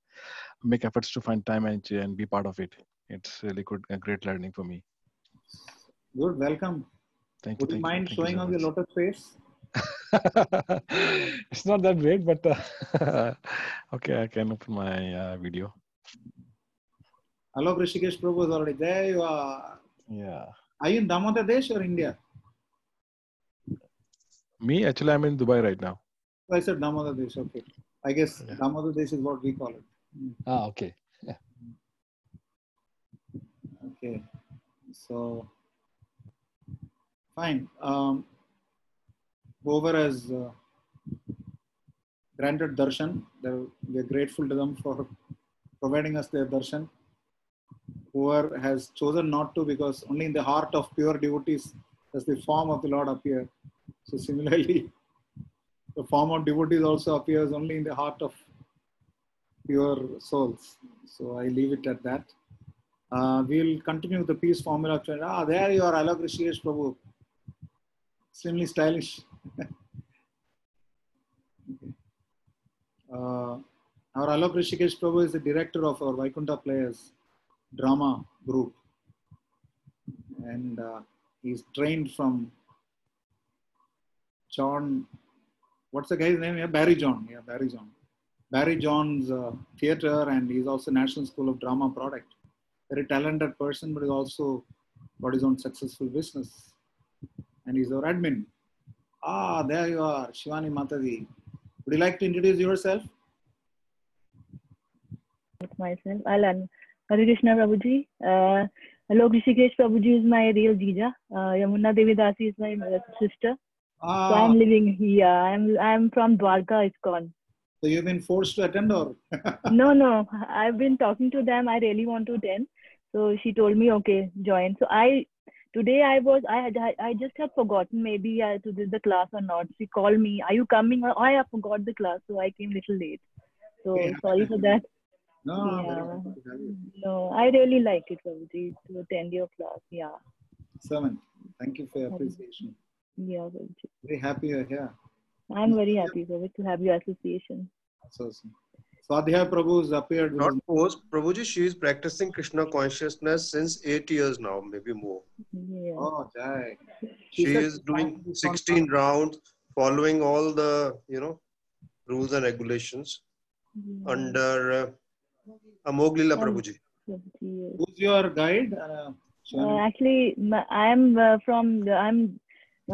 make efforts to find time and and be part of it. It's really good, a great learning for me. Good, welcome. Thank you. Would you mind you showing so on much. lotus face? it's not that great, but uh, okay, I can open my uh, video. Hello, Rishikesh Prabhu is already there. You are. Yeah. Are you in Damodar Desh or India? Me, actually, I'm in Dubai right now. So I said Damodar Desh. Okay. I guess Yeah. Damodar Desh is what we call it. Ah, okay. Okay. So, fine. Um, whoever has uh, granted darshan, they're- we're grateful to them for providing us their darshan. Whoever has chosen not to, because only in the heart of pure devotees does the form of the Lord appear. So, similarly, the form of devotees also appears only in the heart of pure souls. So, I leave it at that. Uh, we'll continue with the peace formula. Ah, there you are, Alok Rishikesh Prabhu. Extremely stylish. Uh, our Alok Rishikesh Prabhu is the director of our Vaikuntha Players drama group. And uh, he's trained from John, what's the guy's name? Yeah, Barry John. Yeah, Barry John. Barry John's uh, theater, and he's also National School of Drama product very talented person, but he's also got his own successful business. And he's our admin. Ah, there you are, Shivani Mataji. Would you like to introduce yourself? myself. I'll un- Hare Krishna Prabhuji. Uh, Rishikesh Prabhuji is my real Jija. Uh, Yamuna Devi Dasi is my uh, sister. So Ah, I'm living here. I'm I'm from Dwarka, ISKCON. so you've been forced to attend or? No, no. I've been talking to them. I really want to attend. So she told me, okay, join. So I Today I was I had I, I just had forgotten maybe I to do the class or not. She called me, "Are you coming?" Or I have forgot the class, so I came little late. So Yeah. sorry for that. No, Yeah. happy to have you. No, I really like it, Prabhuji, to attend your class. Yeah, Seven. Thank you for your appreciation. yeah, Prabhuji. Very happy you're here. I'm very happy, Prabhuji, to have your association. That's awesome. Swadhyaya Prabhu has appeared Not his- post. Prabhuji, she is practicing Krishna consciousness since eight years now, maybe more. Yeah. Oh, Jai. She said is doing 16 rounds, following all the, you know, rules and regulations yeah. under uh, Amoglila Um, Prabhuji. Prabhuji. Who's your guide? Uh, Uh, actually, I'm uh, from the, I'm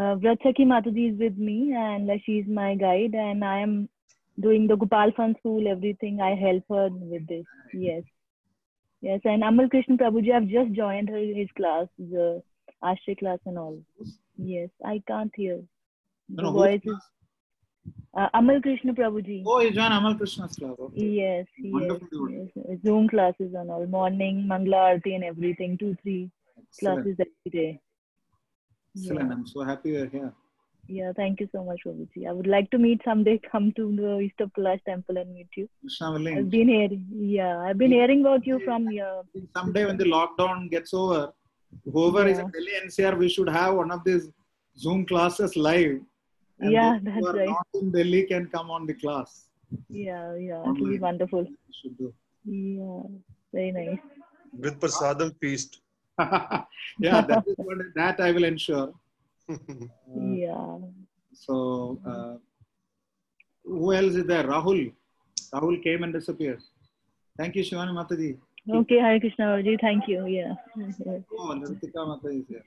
uh, Vratsaki Mataji is with me, and uh, she's my guide, and I am doing the Gopal Fun School, everything. I help her with this. Yes, yes, and Amal Krishna Prabhuji, I've just joined her his class, the Ashray class and all. Yes, I can't hear. The no, voice is uh, Amal Krishna Prabhuji. Oh, you join Amal Krishna's class. Okay. Yes, yes, yes. Zoom classes and all, morning, Mangla Aarti and everything, two, three Excellent. classes every day. Excellent. Yeah. I'm so happy you're here. Yeah, thank you so much, Prabhuji. I would like to meet someday. Come to the East of Kailash temple and meet you. Krishna I've been hearing, yeah, I've been hearing about you from your. Someday when the lockdown gets over, whoever is in Delhi NCR, we should have one of these Zoom classes live. And Yeah, those who that's are right. not in Delhi can come on the class. Yeah, yeah, it will be wonderful. We should do. Yeah, very nice. With Prasadam feast. yeah, that is what that I will ensure. Yeah. So, uh, who else is there? Rahul. Rahul came and disappeared. Thank you, Shivani Mataji. Okay, Hare Krishna, Prabhuji. Thank you. Yeah. Oh, Nritika Mataji is here.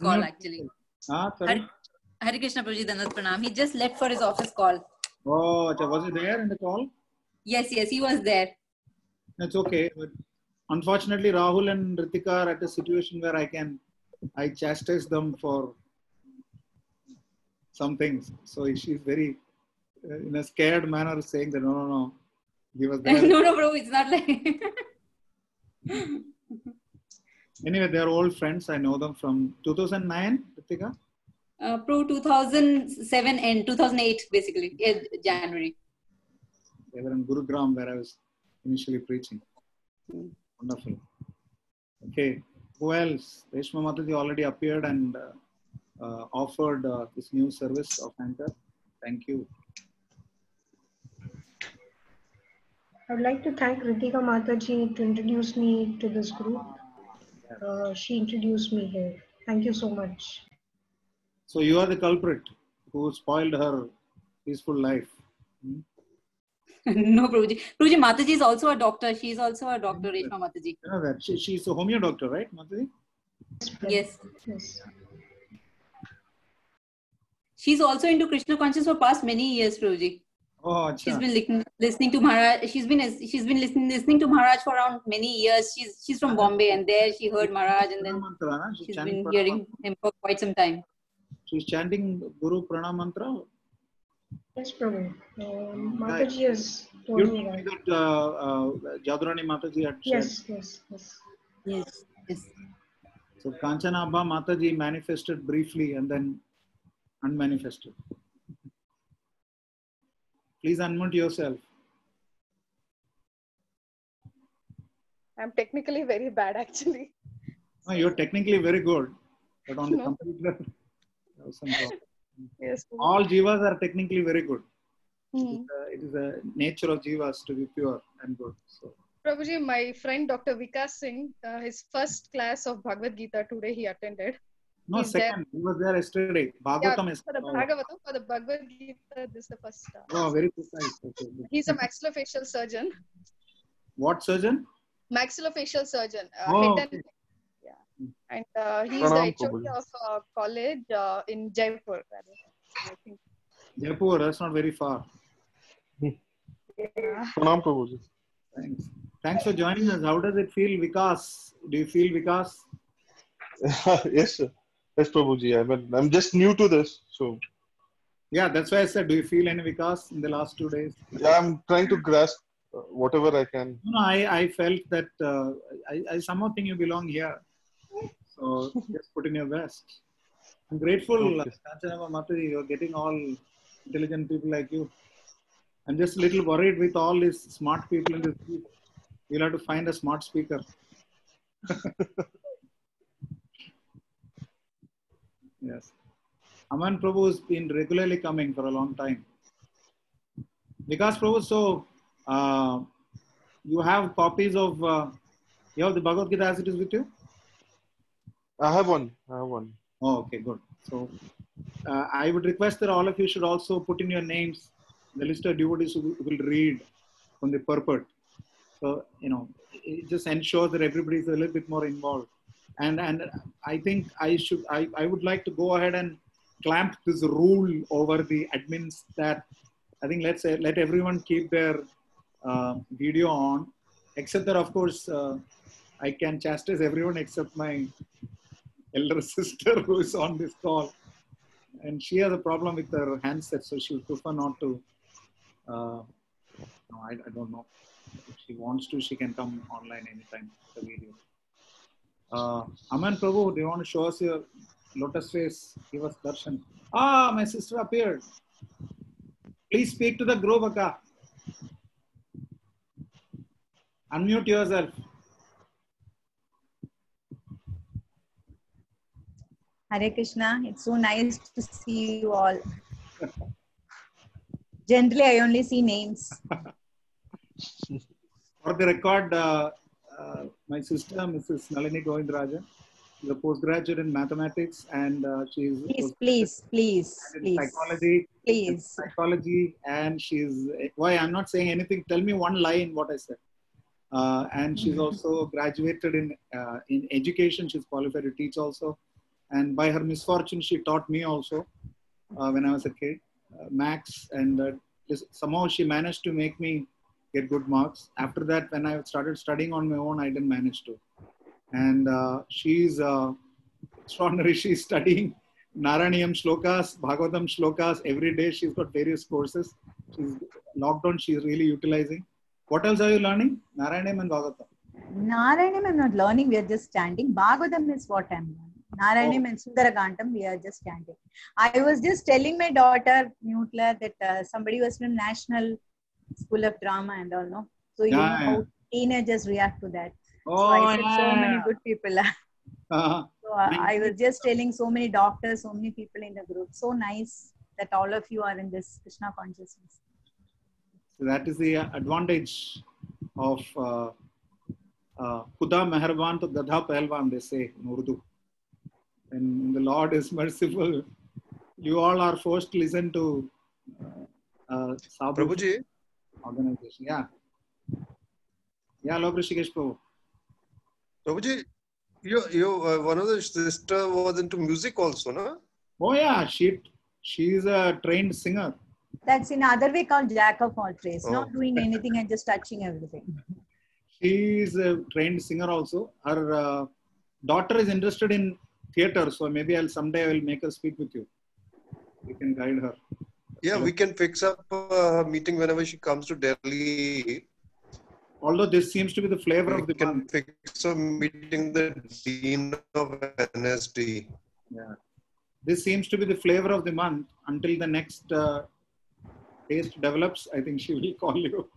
call actually. Ah, sorry. Hare, Hare Krishna Prabhuji Dandat Pranam. He just left for his office call. Oh, acha, was he there in the call? Yes, yes, he was there. It's okay. But unfortunately, Rahul and Ritika are at a situation where I can, I chastise them for some things. So she's very, uh, in a scared manner, saying that no, no, no, he was there. no, no, Prabhu, it's not like. anyway, they're old friends. I know them from 2009, Ritika. uh, Pro 2007 and 2008, basically, yeah, January. They were in Gurugram where I was initially preaching. Wonderful. Okay. Who else? Reshma Mataji already appeared and uh, uh, offered uh, this new service of Anchor. Thank you. I would like to thank Ritika Mataji to introduce me to this group. Uh, she introduced me here. Thank you so much. So you are the culprit who spoiled her peaceful life. Hmm? no, Prabhuji. Prabhuji, Mataji is also a doctor. She is also a doctor, Reshma Mataji. You know that she, she's a homeo doctor, right, Mataji? Yes. Yes. She's also into Krishna consciousness for past many years, Prabhuji. Oh, She's acha. been listening, listening to Maharaj. She's been she's been listening listening to Maharaj for around many years. She's she's from Bombay, and there she heard Maharaj, and then Mantra, na? She's she's chanting been hearing him for quite some time. She's chanting Guru Pranam Mantra. Yes, Prabhu. Um, Mataji has told You me told me that. that uh, uh, Jadurani Mataji had shared. Yes, yes, yes. Yes, yes. So Kanchanabha Mataji manifested briefly and then unmanifested. Please unmute yourself. I'm technically very bad actually. No, you're technically very good, but on the No. computer, there was some problem. Yes. all jivas are technically very good. Hmm. Uh, it is a nature of jivas to be pure and good. So Prabhuji, my friend Dr. Vikas Singh, uh, his first class of Bhagavad Gita today he attended. no He's there. second, he was there yesterday. Bhagavatam yeah, is for the Bhagavatam, for the Bhagavad Gita, this is the first. Uh, oh very precise. Okay. he's a maxillofacial surgeon. What surgeon? Maxillofacial surgeon. Uh, Oh, head and, okay. Yeah. And uh, he's Pranam, the HOD of uh, college uh, in Jaipur. rather. I think. Jaipur, that's not very far. Yeah. Pranam Prabhuji. Thanks. Thanks for joining us. How does it feel, Vikas? Do you feel Vikas? yes, sir. Yes, Prabhuji. I mean, I'm just new to this, so Yeah, that's why I said, do you feel any Vikas in the last two days? yeah, I'm trying to grasp uh, whatever I can. No, no, I, I felt that uh, I, I somehow think you belong here. So just put in your best. I'm grateful, Okay. Kanchanama Mataji, you're getting all intelligent people like you. I'm just a little worried with all these smart people in this group. You'll have to find a smart speaker. yes. Aman Prabhu has been regularly coming for a long time. Vikas Prabhu, so uh, you have copies of, uh, you have the Bhagavad Gita as it is with you? I have one. I have one. Oh, okay, good. So uh, I would request that all of you should also put in your names, the list of devotees who will read from the purport. So, you know, it just ensures that everybody is a little bit more involved. And, and I think I should, I, I would like to go ahead and clamp this rule over the admins that I think let's say, let everyone keep their uh, video on, except that of course, uh, I can chastise everyone except my elder sister who is on this call. And she has a problem with her handset, so she would prefer not to. Uh, no, I, I don't know. If she wants to, she can come online anytime, the video. Uh, Aman Prabhu, do you want to show us your lotus face? Give us darshan. Ah, my sister appeared. Please speak to the group, Akka. Unmute yourself. Hare Krishna. It's so nice to see you all. Generally, I only see names. For the record, uh, uh, my sister, Mrs. Nalini Govindarajan, is a postgraduate in mathematics and uh, she's Please, please, please, please, psychology. please. Psychology, and she's why I'm not saying anything. Tell me one line what I said. Uh, and she's also graduated in uh, in education. She's qualified to teach also. And by her misfortune, she taught me also uh, when I was a kid, uh, max. And uh, somehow she managed to make me get good marks. After that, when I started studying on my own, I didn't manage to. And uh, she's uh, extraordinary. She's studying Naraniyam shlokas, Bhagavatam shlokas every day. She's got various courses. She's lockdown. She's really utilizing. What else are you learning? Narayanam and Bhagavatam. Narayanam, I'm not learning. We are just standing. Bhagavatam is what I'm learning. Narayanam and Sundarakantam, we are just chanting. I was just telling my daughter, Nutla, that uh, somebody was from National School of Drama and all, no? So you Yeah, know how yeah. teenagers react to that. so Oh, I said so many good people. Uh-huh. so uh, I was just telling so many doctors, so many people in the group. So nice that all of you are in this Krishna consciousness. So that is the advantage of uh, uh, Khuda Meherban to Gadha Pehlwan, they say in Urdu. And the Lord is merciful. You all are forced to listen to uh, uh, Prabhuji, organization. Yeah. Yeah, Lord Rishikesh Prabhu. Prabhuji, you, you, uh, one of the sister was into music also, no? Oh yeah, she she is a trained singer. That's in other way called jack of all trades, Oh. not doing anything and just touching everything. She is a trained singer also. Her uh, daughter is interested in theater, so maybe I'll someday I will make her speak with you. You can guide her. Yeah, we can fix up a meeting whenever she comes to Delhi. Although this seems to be the flavor We of the can month. fix a meeting the dean of NSD. Yeah. This seems to be the flavor of the month until the next uh, taste develops. I think she will call you.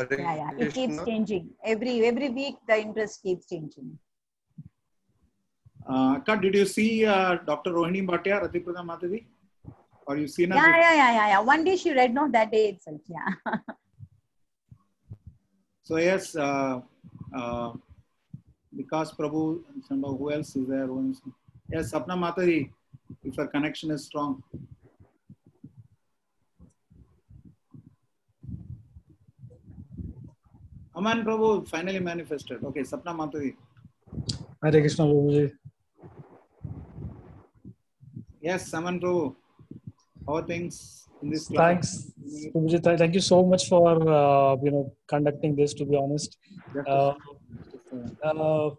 Yeah, yeah. It keeps changing. Every every week the interest keeps changing. Uh, Akka, did you see uh, Dr. Rohini Bhatia, Ratiprada Mataji? Or you seen her? Yeah, yeah, yeah, yeah, yeah. One day she read no that day itself. Yeah. So yes, uh, uh, Vikas Prabhu, and some who else is there? Yes, Sapna Mataji, if her connection is strong. Aman Prabhu finally manifested. Okay, Sapna Mataji. Hare Krishna Prabhuji. Yes, Aman Prabhu. How things in this class? Thanks, Prabhuji. Thank you so much for uh, you know conducting this. To be honest, uh, uh,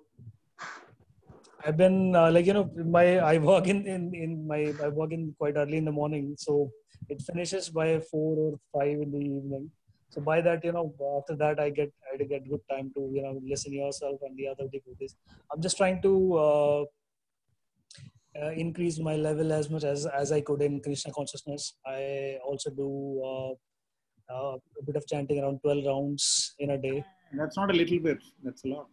I've been uh, like you know my I work in, in in my I work in quite early in the morning, so it finishes by four or five in the evening. So by that, you know, after that, I get I get good time to you know listen yourself and the other devotees. I'm just trying to uh, uh, increase my level as much as as I could in Krishna consciousness. I also do uh, uh, a bit of chanting around 12 rounds in a day. That's not a little bit. That's a lot.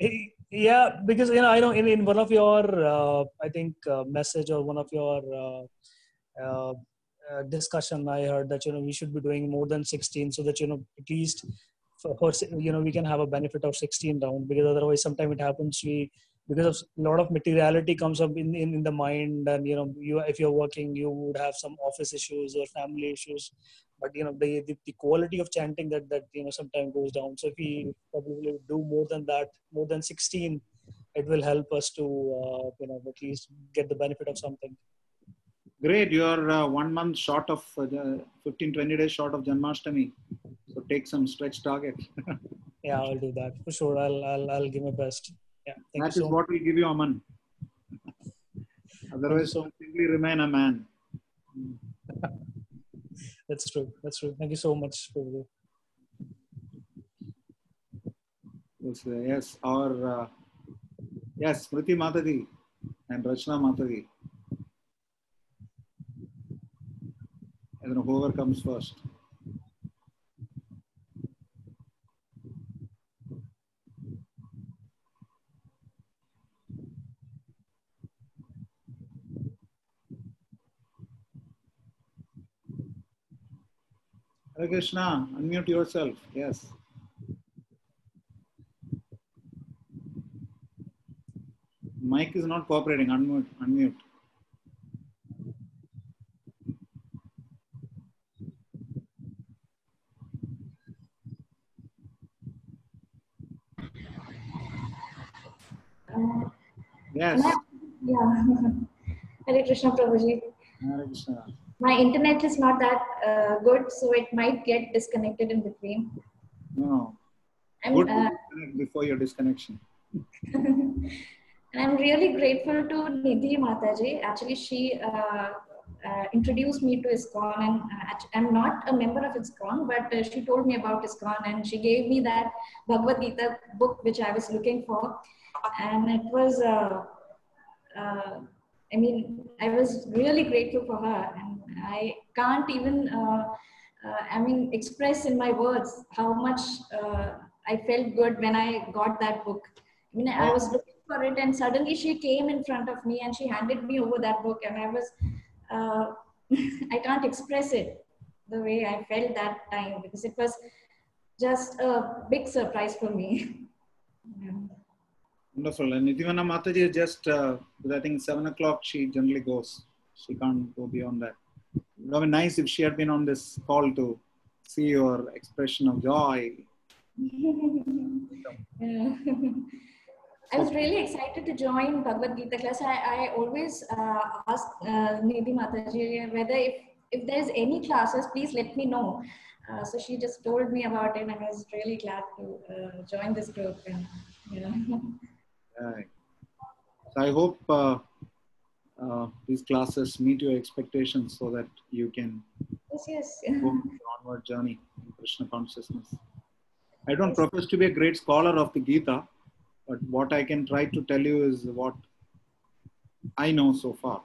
Eh, yeah because you know i know in, in one of your uh, i think uh, message or one of your uh, uh, uh, discussion i heard that you know we should be doing more than 16 so that you know at least for, for you know we can have a benefit of 16 round because otherwise sometimes it happens we because a lot of materiality comes up in, in, in the mind and you know you if you're working you would have some office issues or family issues but you know the, the, the quality of chanting that that you know sometimes goes down so if we probably do more than that more than 16 it will help us to uh, you know at least get the benefit of something Great. You're uh, one month short of uh, 15, 20 days short of Janmashtami. So take some stretch target. yeah i'll do that for sure i'll i'll, I'll give my best yeah That is so what will give you Aman. Otherwise, so simply remain a man. that's true that's true thank you so much Prabhu. Yes, uh, yes. Our uh, yes, Smriti Mataji and Rachna Mataji. I don't know whoever comes first. Hare Krishna, unmute yourself. Yes. Mic is not cooperating. Unmute. Unmute. Uh, Yes. yeah. Hare Krishna Prabhuji. Hare Krishna. My internet is not that uh, good, so it might get disconnected in between. No. I'm, Good uh, before your disconnection. and I'm really grateful to Nidhi Mataji. Actually, she uh, uh, introduced me to ISKCON, and uh, I'm not a member of ISKCON, but uh, she told me about ISKCON, and she gave me that Bhagavad Gita book which I was looking for, and it was. Uh, uh, I mean, I was really grateful for her, I can't even, uh, uh, I mean, express in my words how much uh, I felt good when I got that book. I mean, I was looking for it, and suddenly she came in front of me and she handed me over that book, and I was, I can't express it the way I felt that time because it was just a big surprise for me. Wonderful. And Nidhivana Mataji just, uh, I think, 7 o'clock she generally goes. She can't go beyond that. It would have been nice if she had been on this call to see your expression of joy. Yeah. I was really excited to join Bhagavad Gita class. I, I always uh, ask uh, Nidhi Mataji whether if, if there's any classes, please let me know. Uh, so she just told me about it, and I was really glad to uh, join this group. And yeah. Right. So I hope uh, these classes meet your expectations so that you can yes, yes. go on your onward journey in Krishna consciousness. I don't profess to be a great scholar of the Gita, but what I can try to tell you is what I know so far.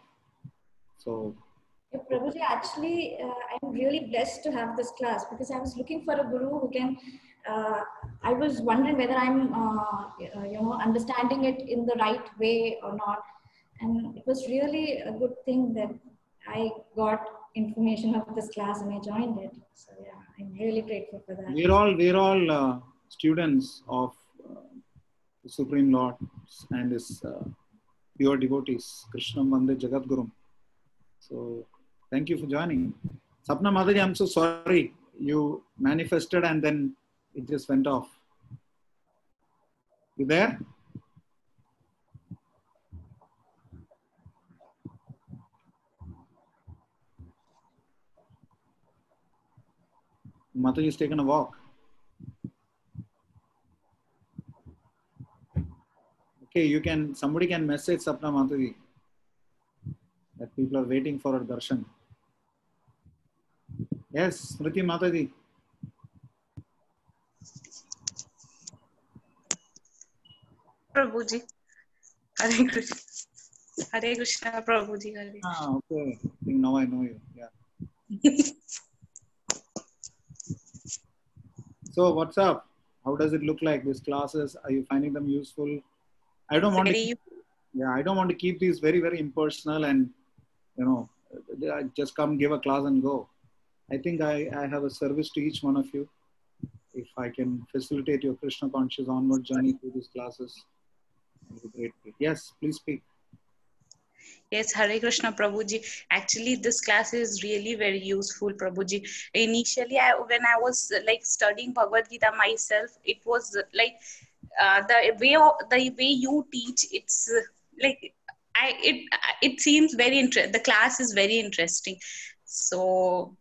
So Yeah, Prabhuji, actually, uh, I'm really blessed to have this class because I was looking for a guru who can. Uh, I was wondering whether I'm, uh, you know, understanding it in the right way or not, and it was really a good thing that I got information of this class and I joined it. So yeah, I'm really grateful for that. we're all we're all uh, students of uh, the Supreme Lord and His uh, pure devotees, Krishna Vande Jagat Guru. So thank you for joining. Sapna Madhuri, I'm so sorry. You manifested and then it just went off. You there? Mataji's taken a walk. Okay, you can, somebody can message Sapna Mataji that people are waiting for her darshan. Yes, Smriti Mataji. Prabhuji. Hare Krishna. Hare Krishna, Prabhuji. Ah, okay. I think now I know you. Yeah. So what's up? How does it look like these classes? Are you finding them useful? I don't want to. Keep, yeah, I don't want to keep these very very impersonal and you know just come give a class and go. I think I, I have a service to each one of you. If I can facilitate your Krishna conscious onward journey through these classes, it would be great. Yes, please speak. Yes, Hare Krishna, Prabhuji. Actually, this class is really very useful, Prabhuji. Initially, I, when I was like studying Bhagavad Gita myself, it was like uh, the way the way you teach. It's like I it it seems very inter- The class is very interesting, so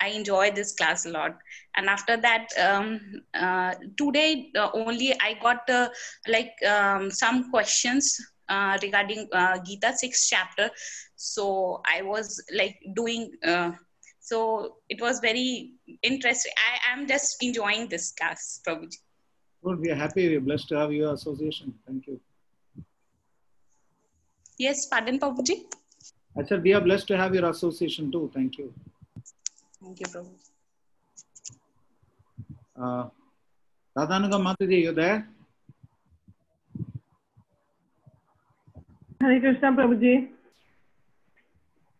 I enjoy this class a lot. And after that, um, uh, today uh, only I got uh, like um, some questions uh, regarding uh, Gita sixth chapter. So I was like doing. Uh, so it was very interesting. I am just enjoying this class, Prabhuji. Good. We are happy. We are blessed to have your association. Thank you. Yes, pardon, Prabhuji. I said we are blessed to have your association too. Thank you. Thank you, Prabhu. Uh, Radhanuga Mataji, you there? Hare Krishna Prabhuji.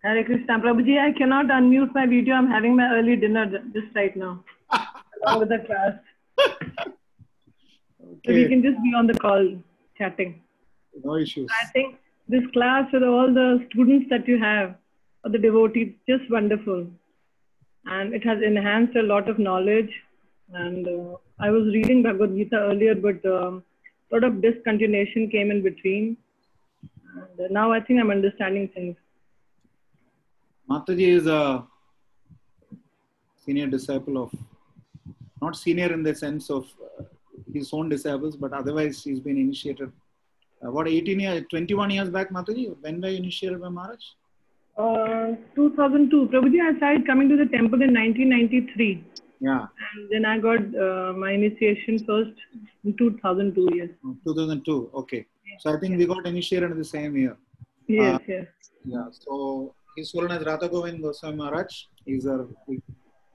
Hare Krishna Prabhuji, I cannot unmute my video. I'm having my early dinner just right now. along with the class. So we can just be on the call chatting. No issues. I think this class with all the students that you have, or the devotees, just wonderful. And it has enhanced a lot of knowledge. And uh, I was reading Bhagavad Gita earlier, but um, lot of discontinuation came in between. And uh, now I think I'm understanding things. Mataji is a senior disciple of, not senior in the sense of uh, his own disciples, but otherwise he's been initiated. Uh, what, 18 years, 21 years back, Mataji? When were you initiated by Maharaj? Uh, 2002, Prabhuji, I started coming to the temple in 1993. Yeah, And then I got uh, my initiation first in 2002, yes. 2002. Okay. So I think we got initiated in the same year. Yes, Uh, yes. Yeah, so his is Radha Govind Goswami Maharaj. He's our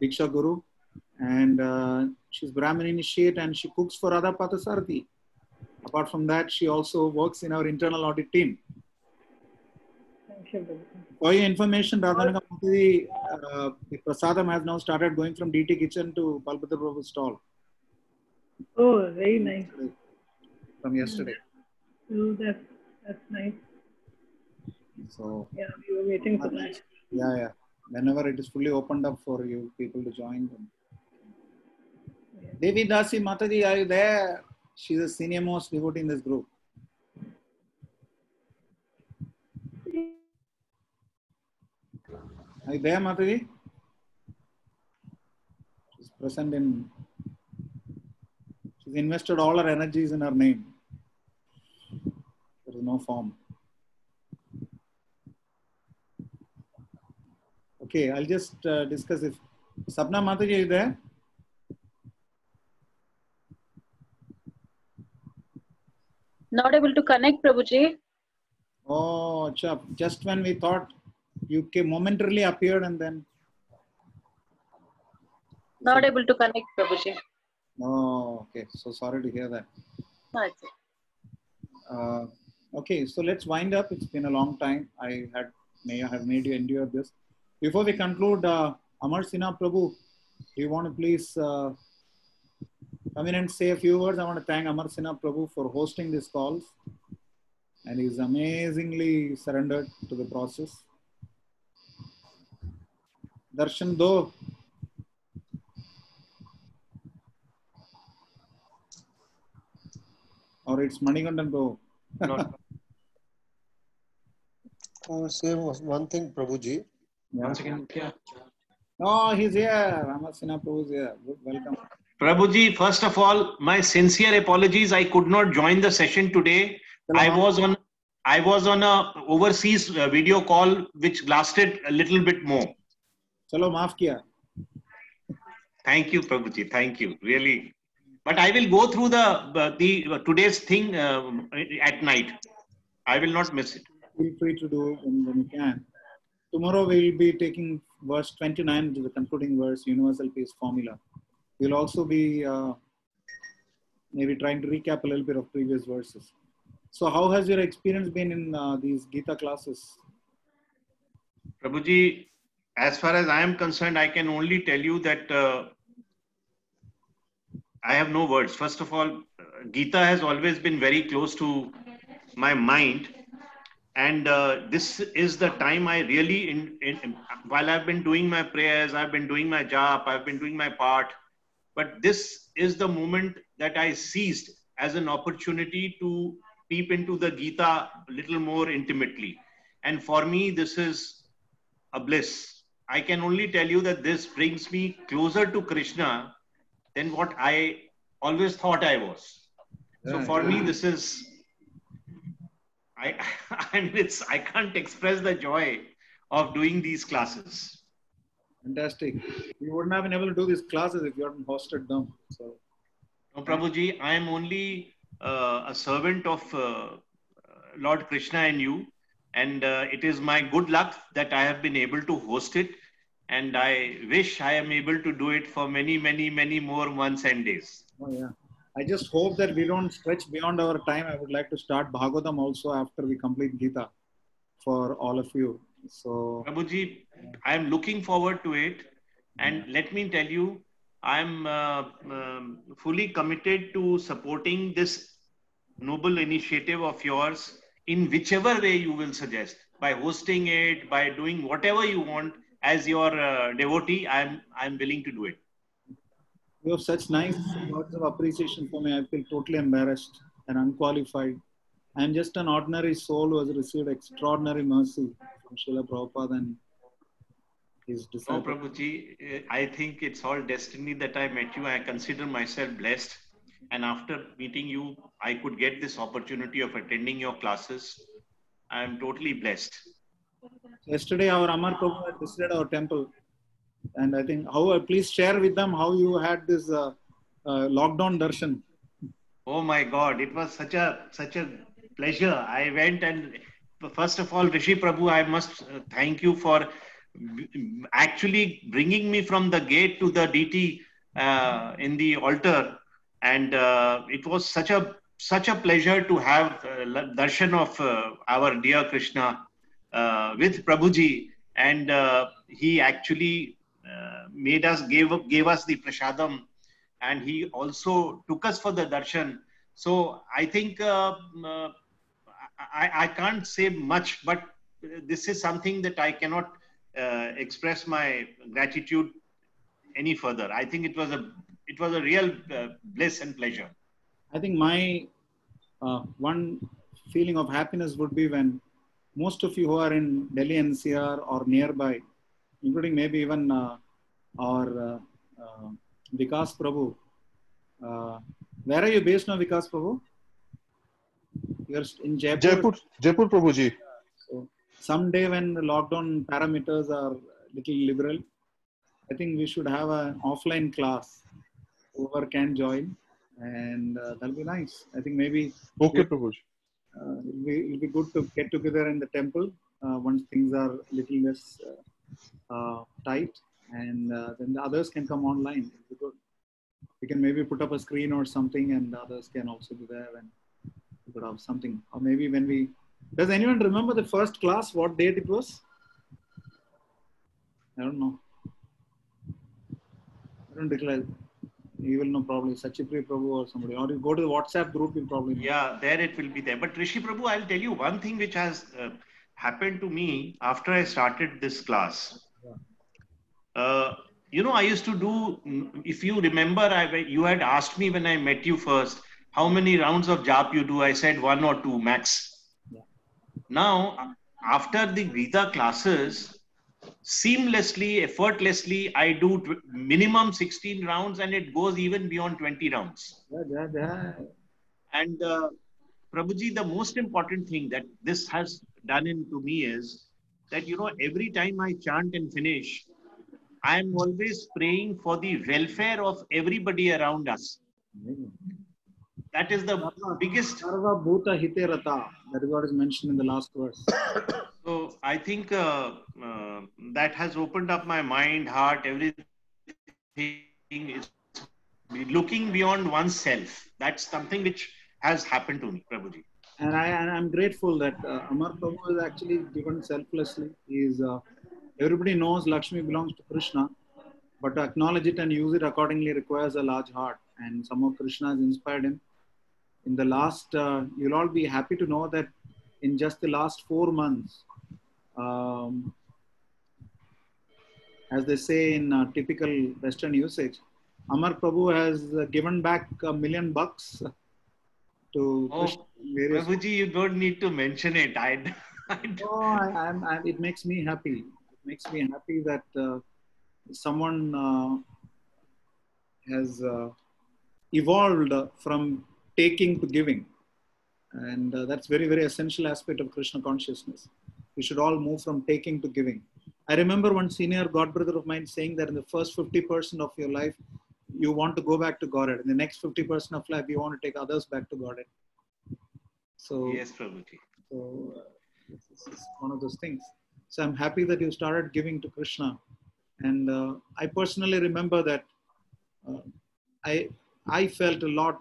Diksha Guru. And uh, she's Brahmin initiate and she cooks for Radha Parthasarathi. Apart from that, she also works in our internal audit team. Thank you, Prabhuji. For your information, Radhanuga Mataji, uh, the Prasadam has now started going from Deity kitchen to Balbhadra Prabhu's stall Oh, very nice. from yesterday. Oh, that's, that's nice. So, Yeah, we were waiting for that. yeah, yeah. Whenever it is fully opened up for you people to join them. Devi Dasi Mataji, are you there? She's the senior most devotee in this group. Are you there, Mataji? She's present in. She's invested all her energies in her name. There is no form. Okay, I'll just uh, discuss if Sapna Mataji is there. Not able to connect, Prabhuji. Oh, chap. Just when we thought you came momentarily appeared and then. Not able to connect, Prabhuji. Oh, okay. So sorry to hear that. No, it's. Uh, okay, so let's wind up. It's been a long time. I had may have made you endure this. Before we conclude, uh, Amar Sinha Prabhu, do you want to please uh, come in and say a few words? I want to thank Amar Sinha Prabhu for hosting these calls. And he's amazingly surrendered to the process. Darshan Do. Or it's Manikandan Do. Uh, say one thing, Prabhuji. Once again, No, he's here. Amar Sinha Prabhu is here. Good, welcome. Prabhuji, first of all, my sincere apologies. I could not join the session today. I was on I was on a overseas uh, video call which lasted a little bit more. Chalo, maaf kiya. Thank you, Prabhuji. Thank you. Really. But I will go through the uh, the uh, today's thing um, at night. I will not miss it. Feel free to do when, when you can. Tomorrow we'll be taking verse 29, which is the concluding verse, universal peace formula. We'll also be uh, maybe trying to recap a little bit of previous verses. So, how has your experience been in uh, these Gita classes? Prabhuji, as far as I am concerned, I can only tell you that uh, I have no words. First of all, Gita has always been very close to my mind. And uh, this is the time I really, in, in, while I've been doing my prayers, I've been doing my job, I've been doing my part. But this is the moment that I seized as an opportunity to peep into the Gita a little more intimately. And for me, this is a bliss. I can only tell you that this brings me closer to Krishna than what I always thought I was. So for me, this is I I mean it's I can't express the joy of doing these classes. Fantastic. You wouldn't have been able to do these classes if you hadn't hosted them. So, No, Prabhuji, I am only uh, a servant of uh, Lord Krishna and you, and uh, it is my good luck that I have been able to host it, and I wish I am able to do it for many, many, many more months and days. oh yeah. I just hope that we don't stretch beyond our time. I would like to start Bhagavatam also after we complete Gita for all of you. So, Prabhuji, I am looking forward to it. And let me tell you, I'm uh, um, fully committed to supporting this noble initiative of yours in whichever way you will suggest by hosting it, by doing whatever you want as your uh, devotee. I'm, I'm willing to do it. You have such nice words of appreciation for me. I feel totally embarrassed and unqualified. I'm just an ordinary soul who has received extraordinary mercy from Srila Prabhupada and his No, disciples. Prabhuji, eh, I think it's all destiny that I met you. I consider myself blessed. And after meeting you, I could get this opportunity of attending your classes. I am totally blessed. Yesterday, our Amar Prabhu had visited our temple. And I think, how, please share with them how you had this uh, uh, lockdown darshan. Oh my God, it was such a such a pleasure. I went and first of all, Rishi Prabhu, I must uh, thank you for actually bringing me from the gate to the Deity uh, in the altar, and uh, it was such a such a pleasure to have uh, darshan of uh, our dear Krishna uh, with Prabhuji, and uh, he actually uh, made us gave gave us the prasadam, and he also took us for the darshan. So I think uh, uh, I, I can't say much, but this is something that I cannot uh, express my gratitude any further. I think it was a it was a real uh, bliss and pleasure. I think my uh, one feeling of happiness would be when most of you who are in Delhi NCR or nearby, including maybe even uh, our uh, uh, Vikas Prabhu. Uh, where are you based now, Vikas Prabhu? You're in Jaipur. Jaipur, Jaipur Prabhuji. So someday when the lockdown parameters are little liberal, I think we should have an offline class. Whoever can join, and uh, that'll be nice. I think maybe Okay, Prabhuji. uh, it'll, be, it'll be good to get together in the temple uh, once things are a little less uh, tight, and uh, then the others can come online. We can maybe put up a screen or something, and the others can also be there, and we could have something. Or maybe when we does anyone remember the first class? What date it was? I don't know. I don't declare. You will know probably Sachipri Prabhu or somebody, or you go to the WhatsApp group, you'll probably know. Yeah, there it will be there. But Rishi Prabhu, I'll tell you one thing which has uh, happened to me after I started this class. Uh, you know, I used to do, if you remember, I, you had asked me when I met you first, how many rounds of jap you do? I said one or two max. Now, after the Gita classes, seamlessly, effortlessly, I do tw- minimum 16 rounds and it goes even beyond 20 rounds. Yeah, yeah, yeah. And uh, Prabhuji, the most important thing that this has done into me is that, you know, every time I chant and finish, I am always praying for the welfare of everybody around us. That is the biggest. Sarva Bhuta Hiterata. That is what is mentioned in the last verse. So I think uh, uh, that has opened up my mind, heart, everything. Is looking beyond oneself. That's something which has happened to me, Prabhuji. And I'm grateful that uh, Amar Prabhu is actually given selflessly. He is uh, everybody knows Lakshmi belongs to Krishna, but to acknowledge it and use it accordingly requires a large heart. And some of Krishna has inspired him. In the last, uh, you'll all be happy to know that in just the last four months, um, as they say in uh, typical Western usage, Amar Prabhu has uh, given back a million bucks to Oh, various Prabhuji, you don't need to mention it. I, Oh, I, I'm, i it makes me happy. It makes me happy that uh, someone uh, has uh, evolved from taking to giving, and uh, that's very very essential aspect of Krishna consciousness. We should all move from taking to giving. I remember one senior god brother of mine saying that in the first 50% of your life, you want to go back to Godhead. In the next 50% of life, you want to take others back to Godhead. So yes, Prabhuji. so uh, this is one of those things. So I'm happy that you started giving to Krishna, and uh, I personally remember that uh, I I felt a lot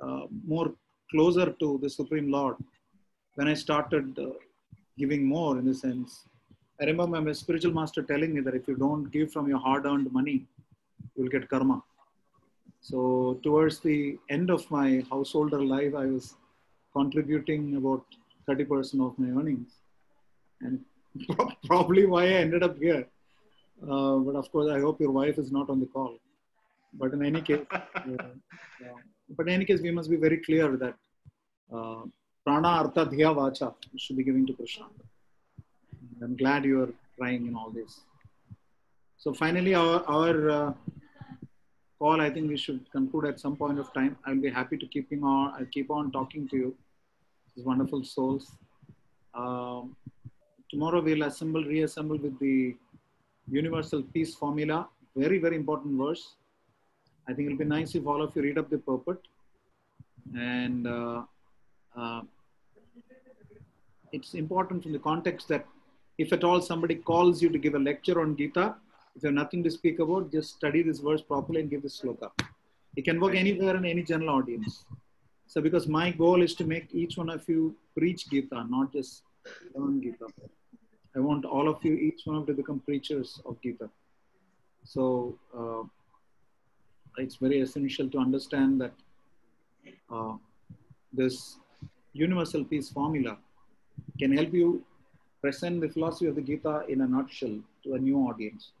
uh, more closer to the Supreme Lord when I started uh, giving more. In the sense, I remember my spiritual master telling me that if you don't give from your hard-earned money, you'll get karma. So towards the end of my householder life, I was contributing about 30% of my earnings. And probably why I ended up here. Uh, but of course, I hope your wife is not on the call. But in any case, uh, uh, but in any case, we must be very clear that uh, prana artha dhiya vacha should be given to Krishna. I'm glad you are trying in all this. So finally, our, our call, I think we should conclude at some point of time. I'll be happy to keeping on, I'll keep on talking to you. These wonderful souls. Um, tomorrow we'll assemble, reassemble with the universal peace formula. Very, very important verse. I think it'll be nice if all of you read up the purport. And uh, uh, it's important from the context that if at all somebody calls you to give a lecture on Gita, if you have nothing to speak about, just study this verse properly and give this sloka. It can work anywhere in any general audience. So because my goal is to make each one of you preach Gita, not just learn Gita. I want all of you, each one of you to become preachers of Gita. So uh, it's very essential to understand that uh, this universal peace formula can help you present the philosophy of the Gita in a nutshell to a new audience.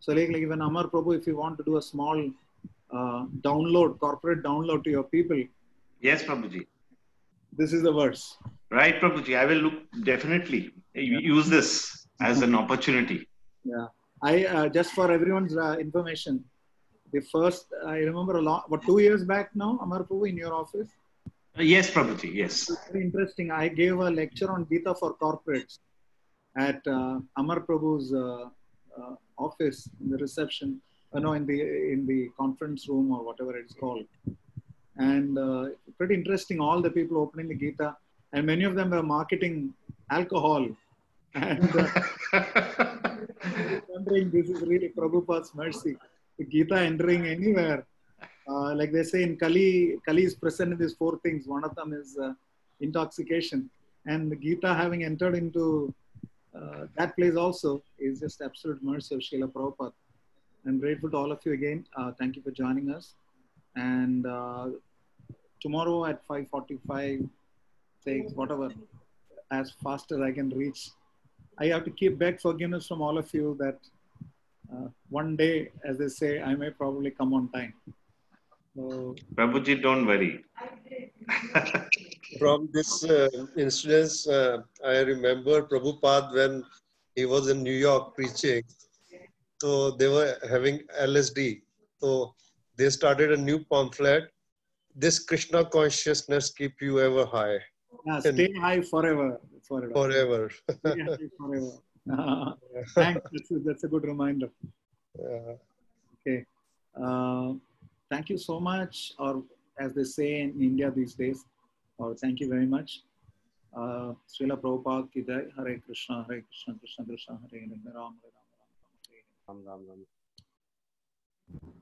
So like, like even Amar Prabhu, if you want to do a small uh, download, corporate download to your people, Yes, Prabhuji. this is the verse. Right, Prabhuji. I will look definitely use this as an opportunity. Yeah. I uh, just for everyone's uh, information, the first I remember a lot. What two years back now, Amar Prabhu in your office. Uh, yes, Prabhuji. Yes. Very interesting. I gave a lecture on Gita for corporates at uh, Amar Prabhu's uh, uh, office in the reception. Uh, no, in the in the conference room or whatever it's called. And uh, pretty interesting. All the people opening the Gita, and many of them were marketing alcohol. And uh, wondering, this is really Prabhupada's mercy. The Gita entering anywhere. Uh, like they say in Kali, Kali is present in these four things. One of them is uh, intoxication. And the Gita having entered into uh, that place also is just absolute mercy of Srila Prabhupada. I'm grateful to all of you again. Uh, thank you for joining us. And uh, tomorrow at 5.45, say whatever, as fast as I can reach. I have to keep beg forgiveness from all of you that uh, one day, as they say, I may probably come on time. So, Prabhuji, don't worry. From this uh, uh, I remember Prabhupada when he was in New York preaching. So they were having LSD. So they started a new pamphlet. This Krishna consciousness keep you ever high. yeah, stay high forever. Forever. Forever. Stay high forever. Uh, thanks. That's a, that's a good reminder. Yeah. Okay. Uh, thank you so much, or as they say in India these days. Oh, thank you very much. Uh, Srila Prabhupada ki dai, Hare Krishna, Hare Krishna, Krishna Krishna, Hare Hare, Ram Ram Ram Ram Ram Ram Ram.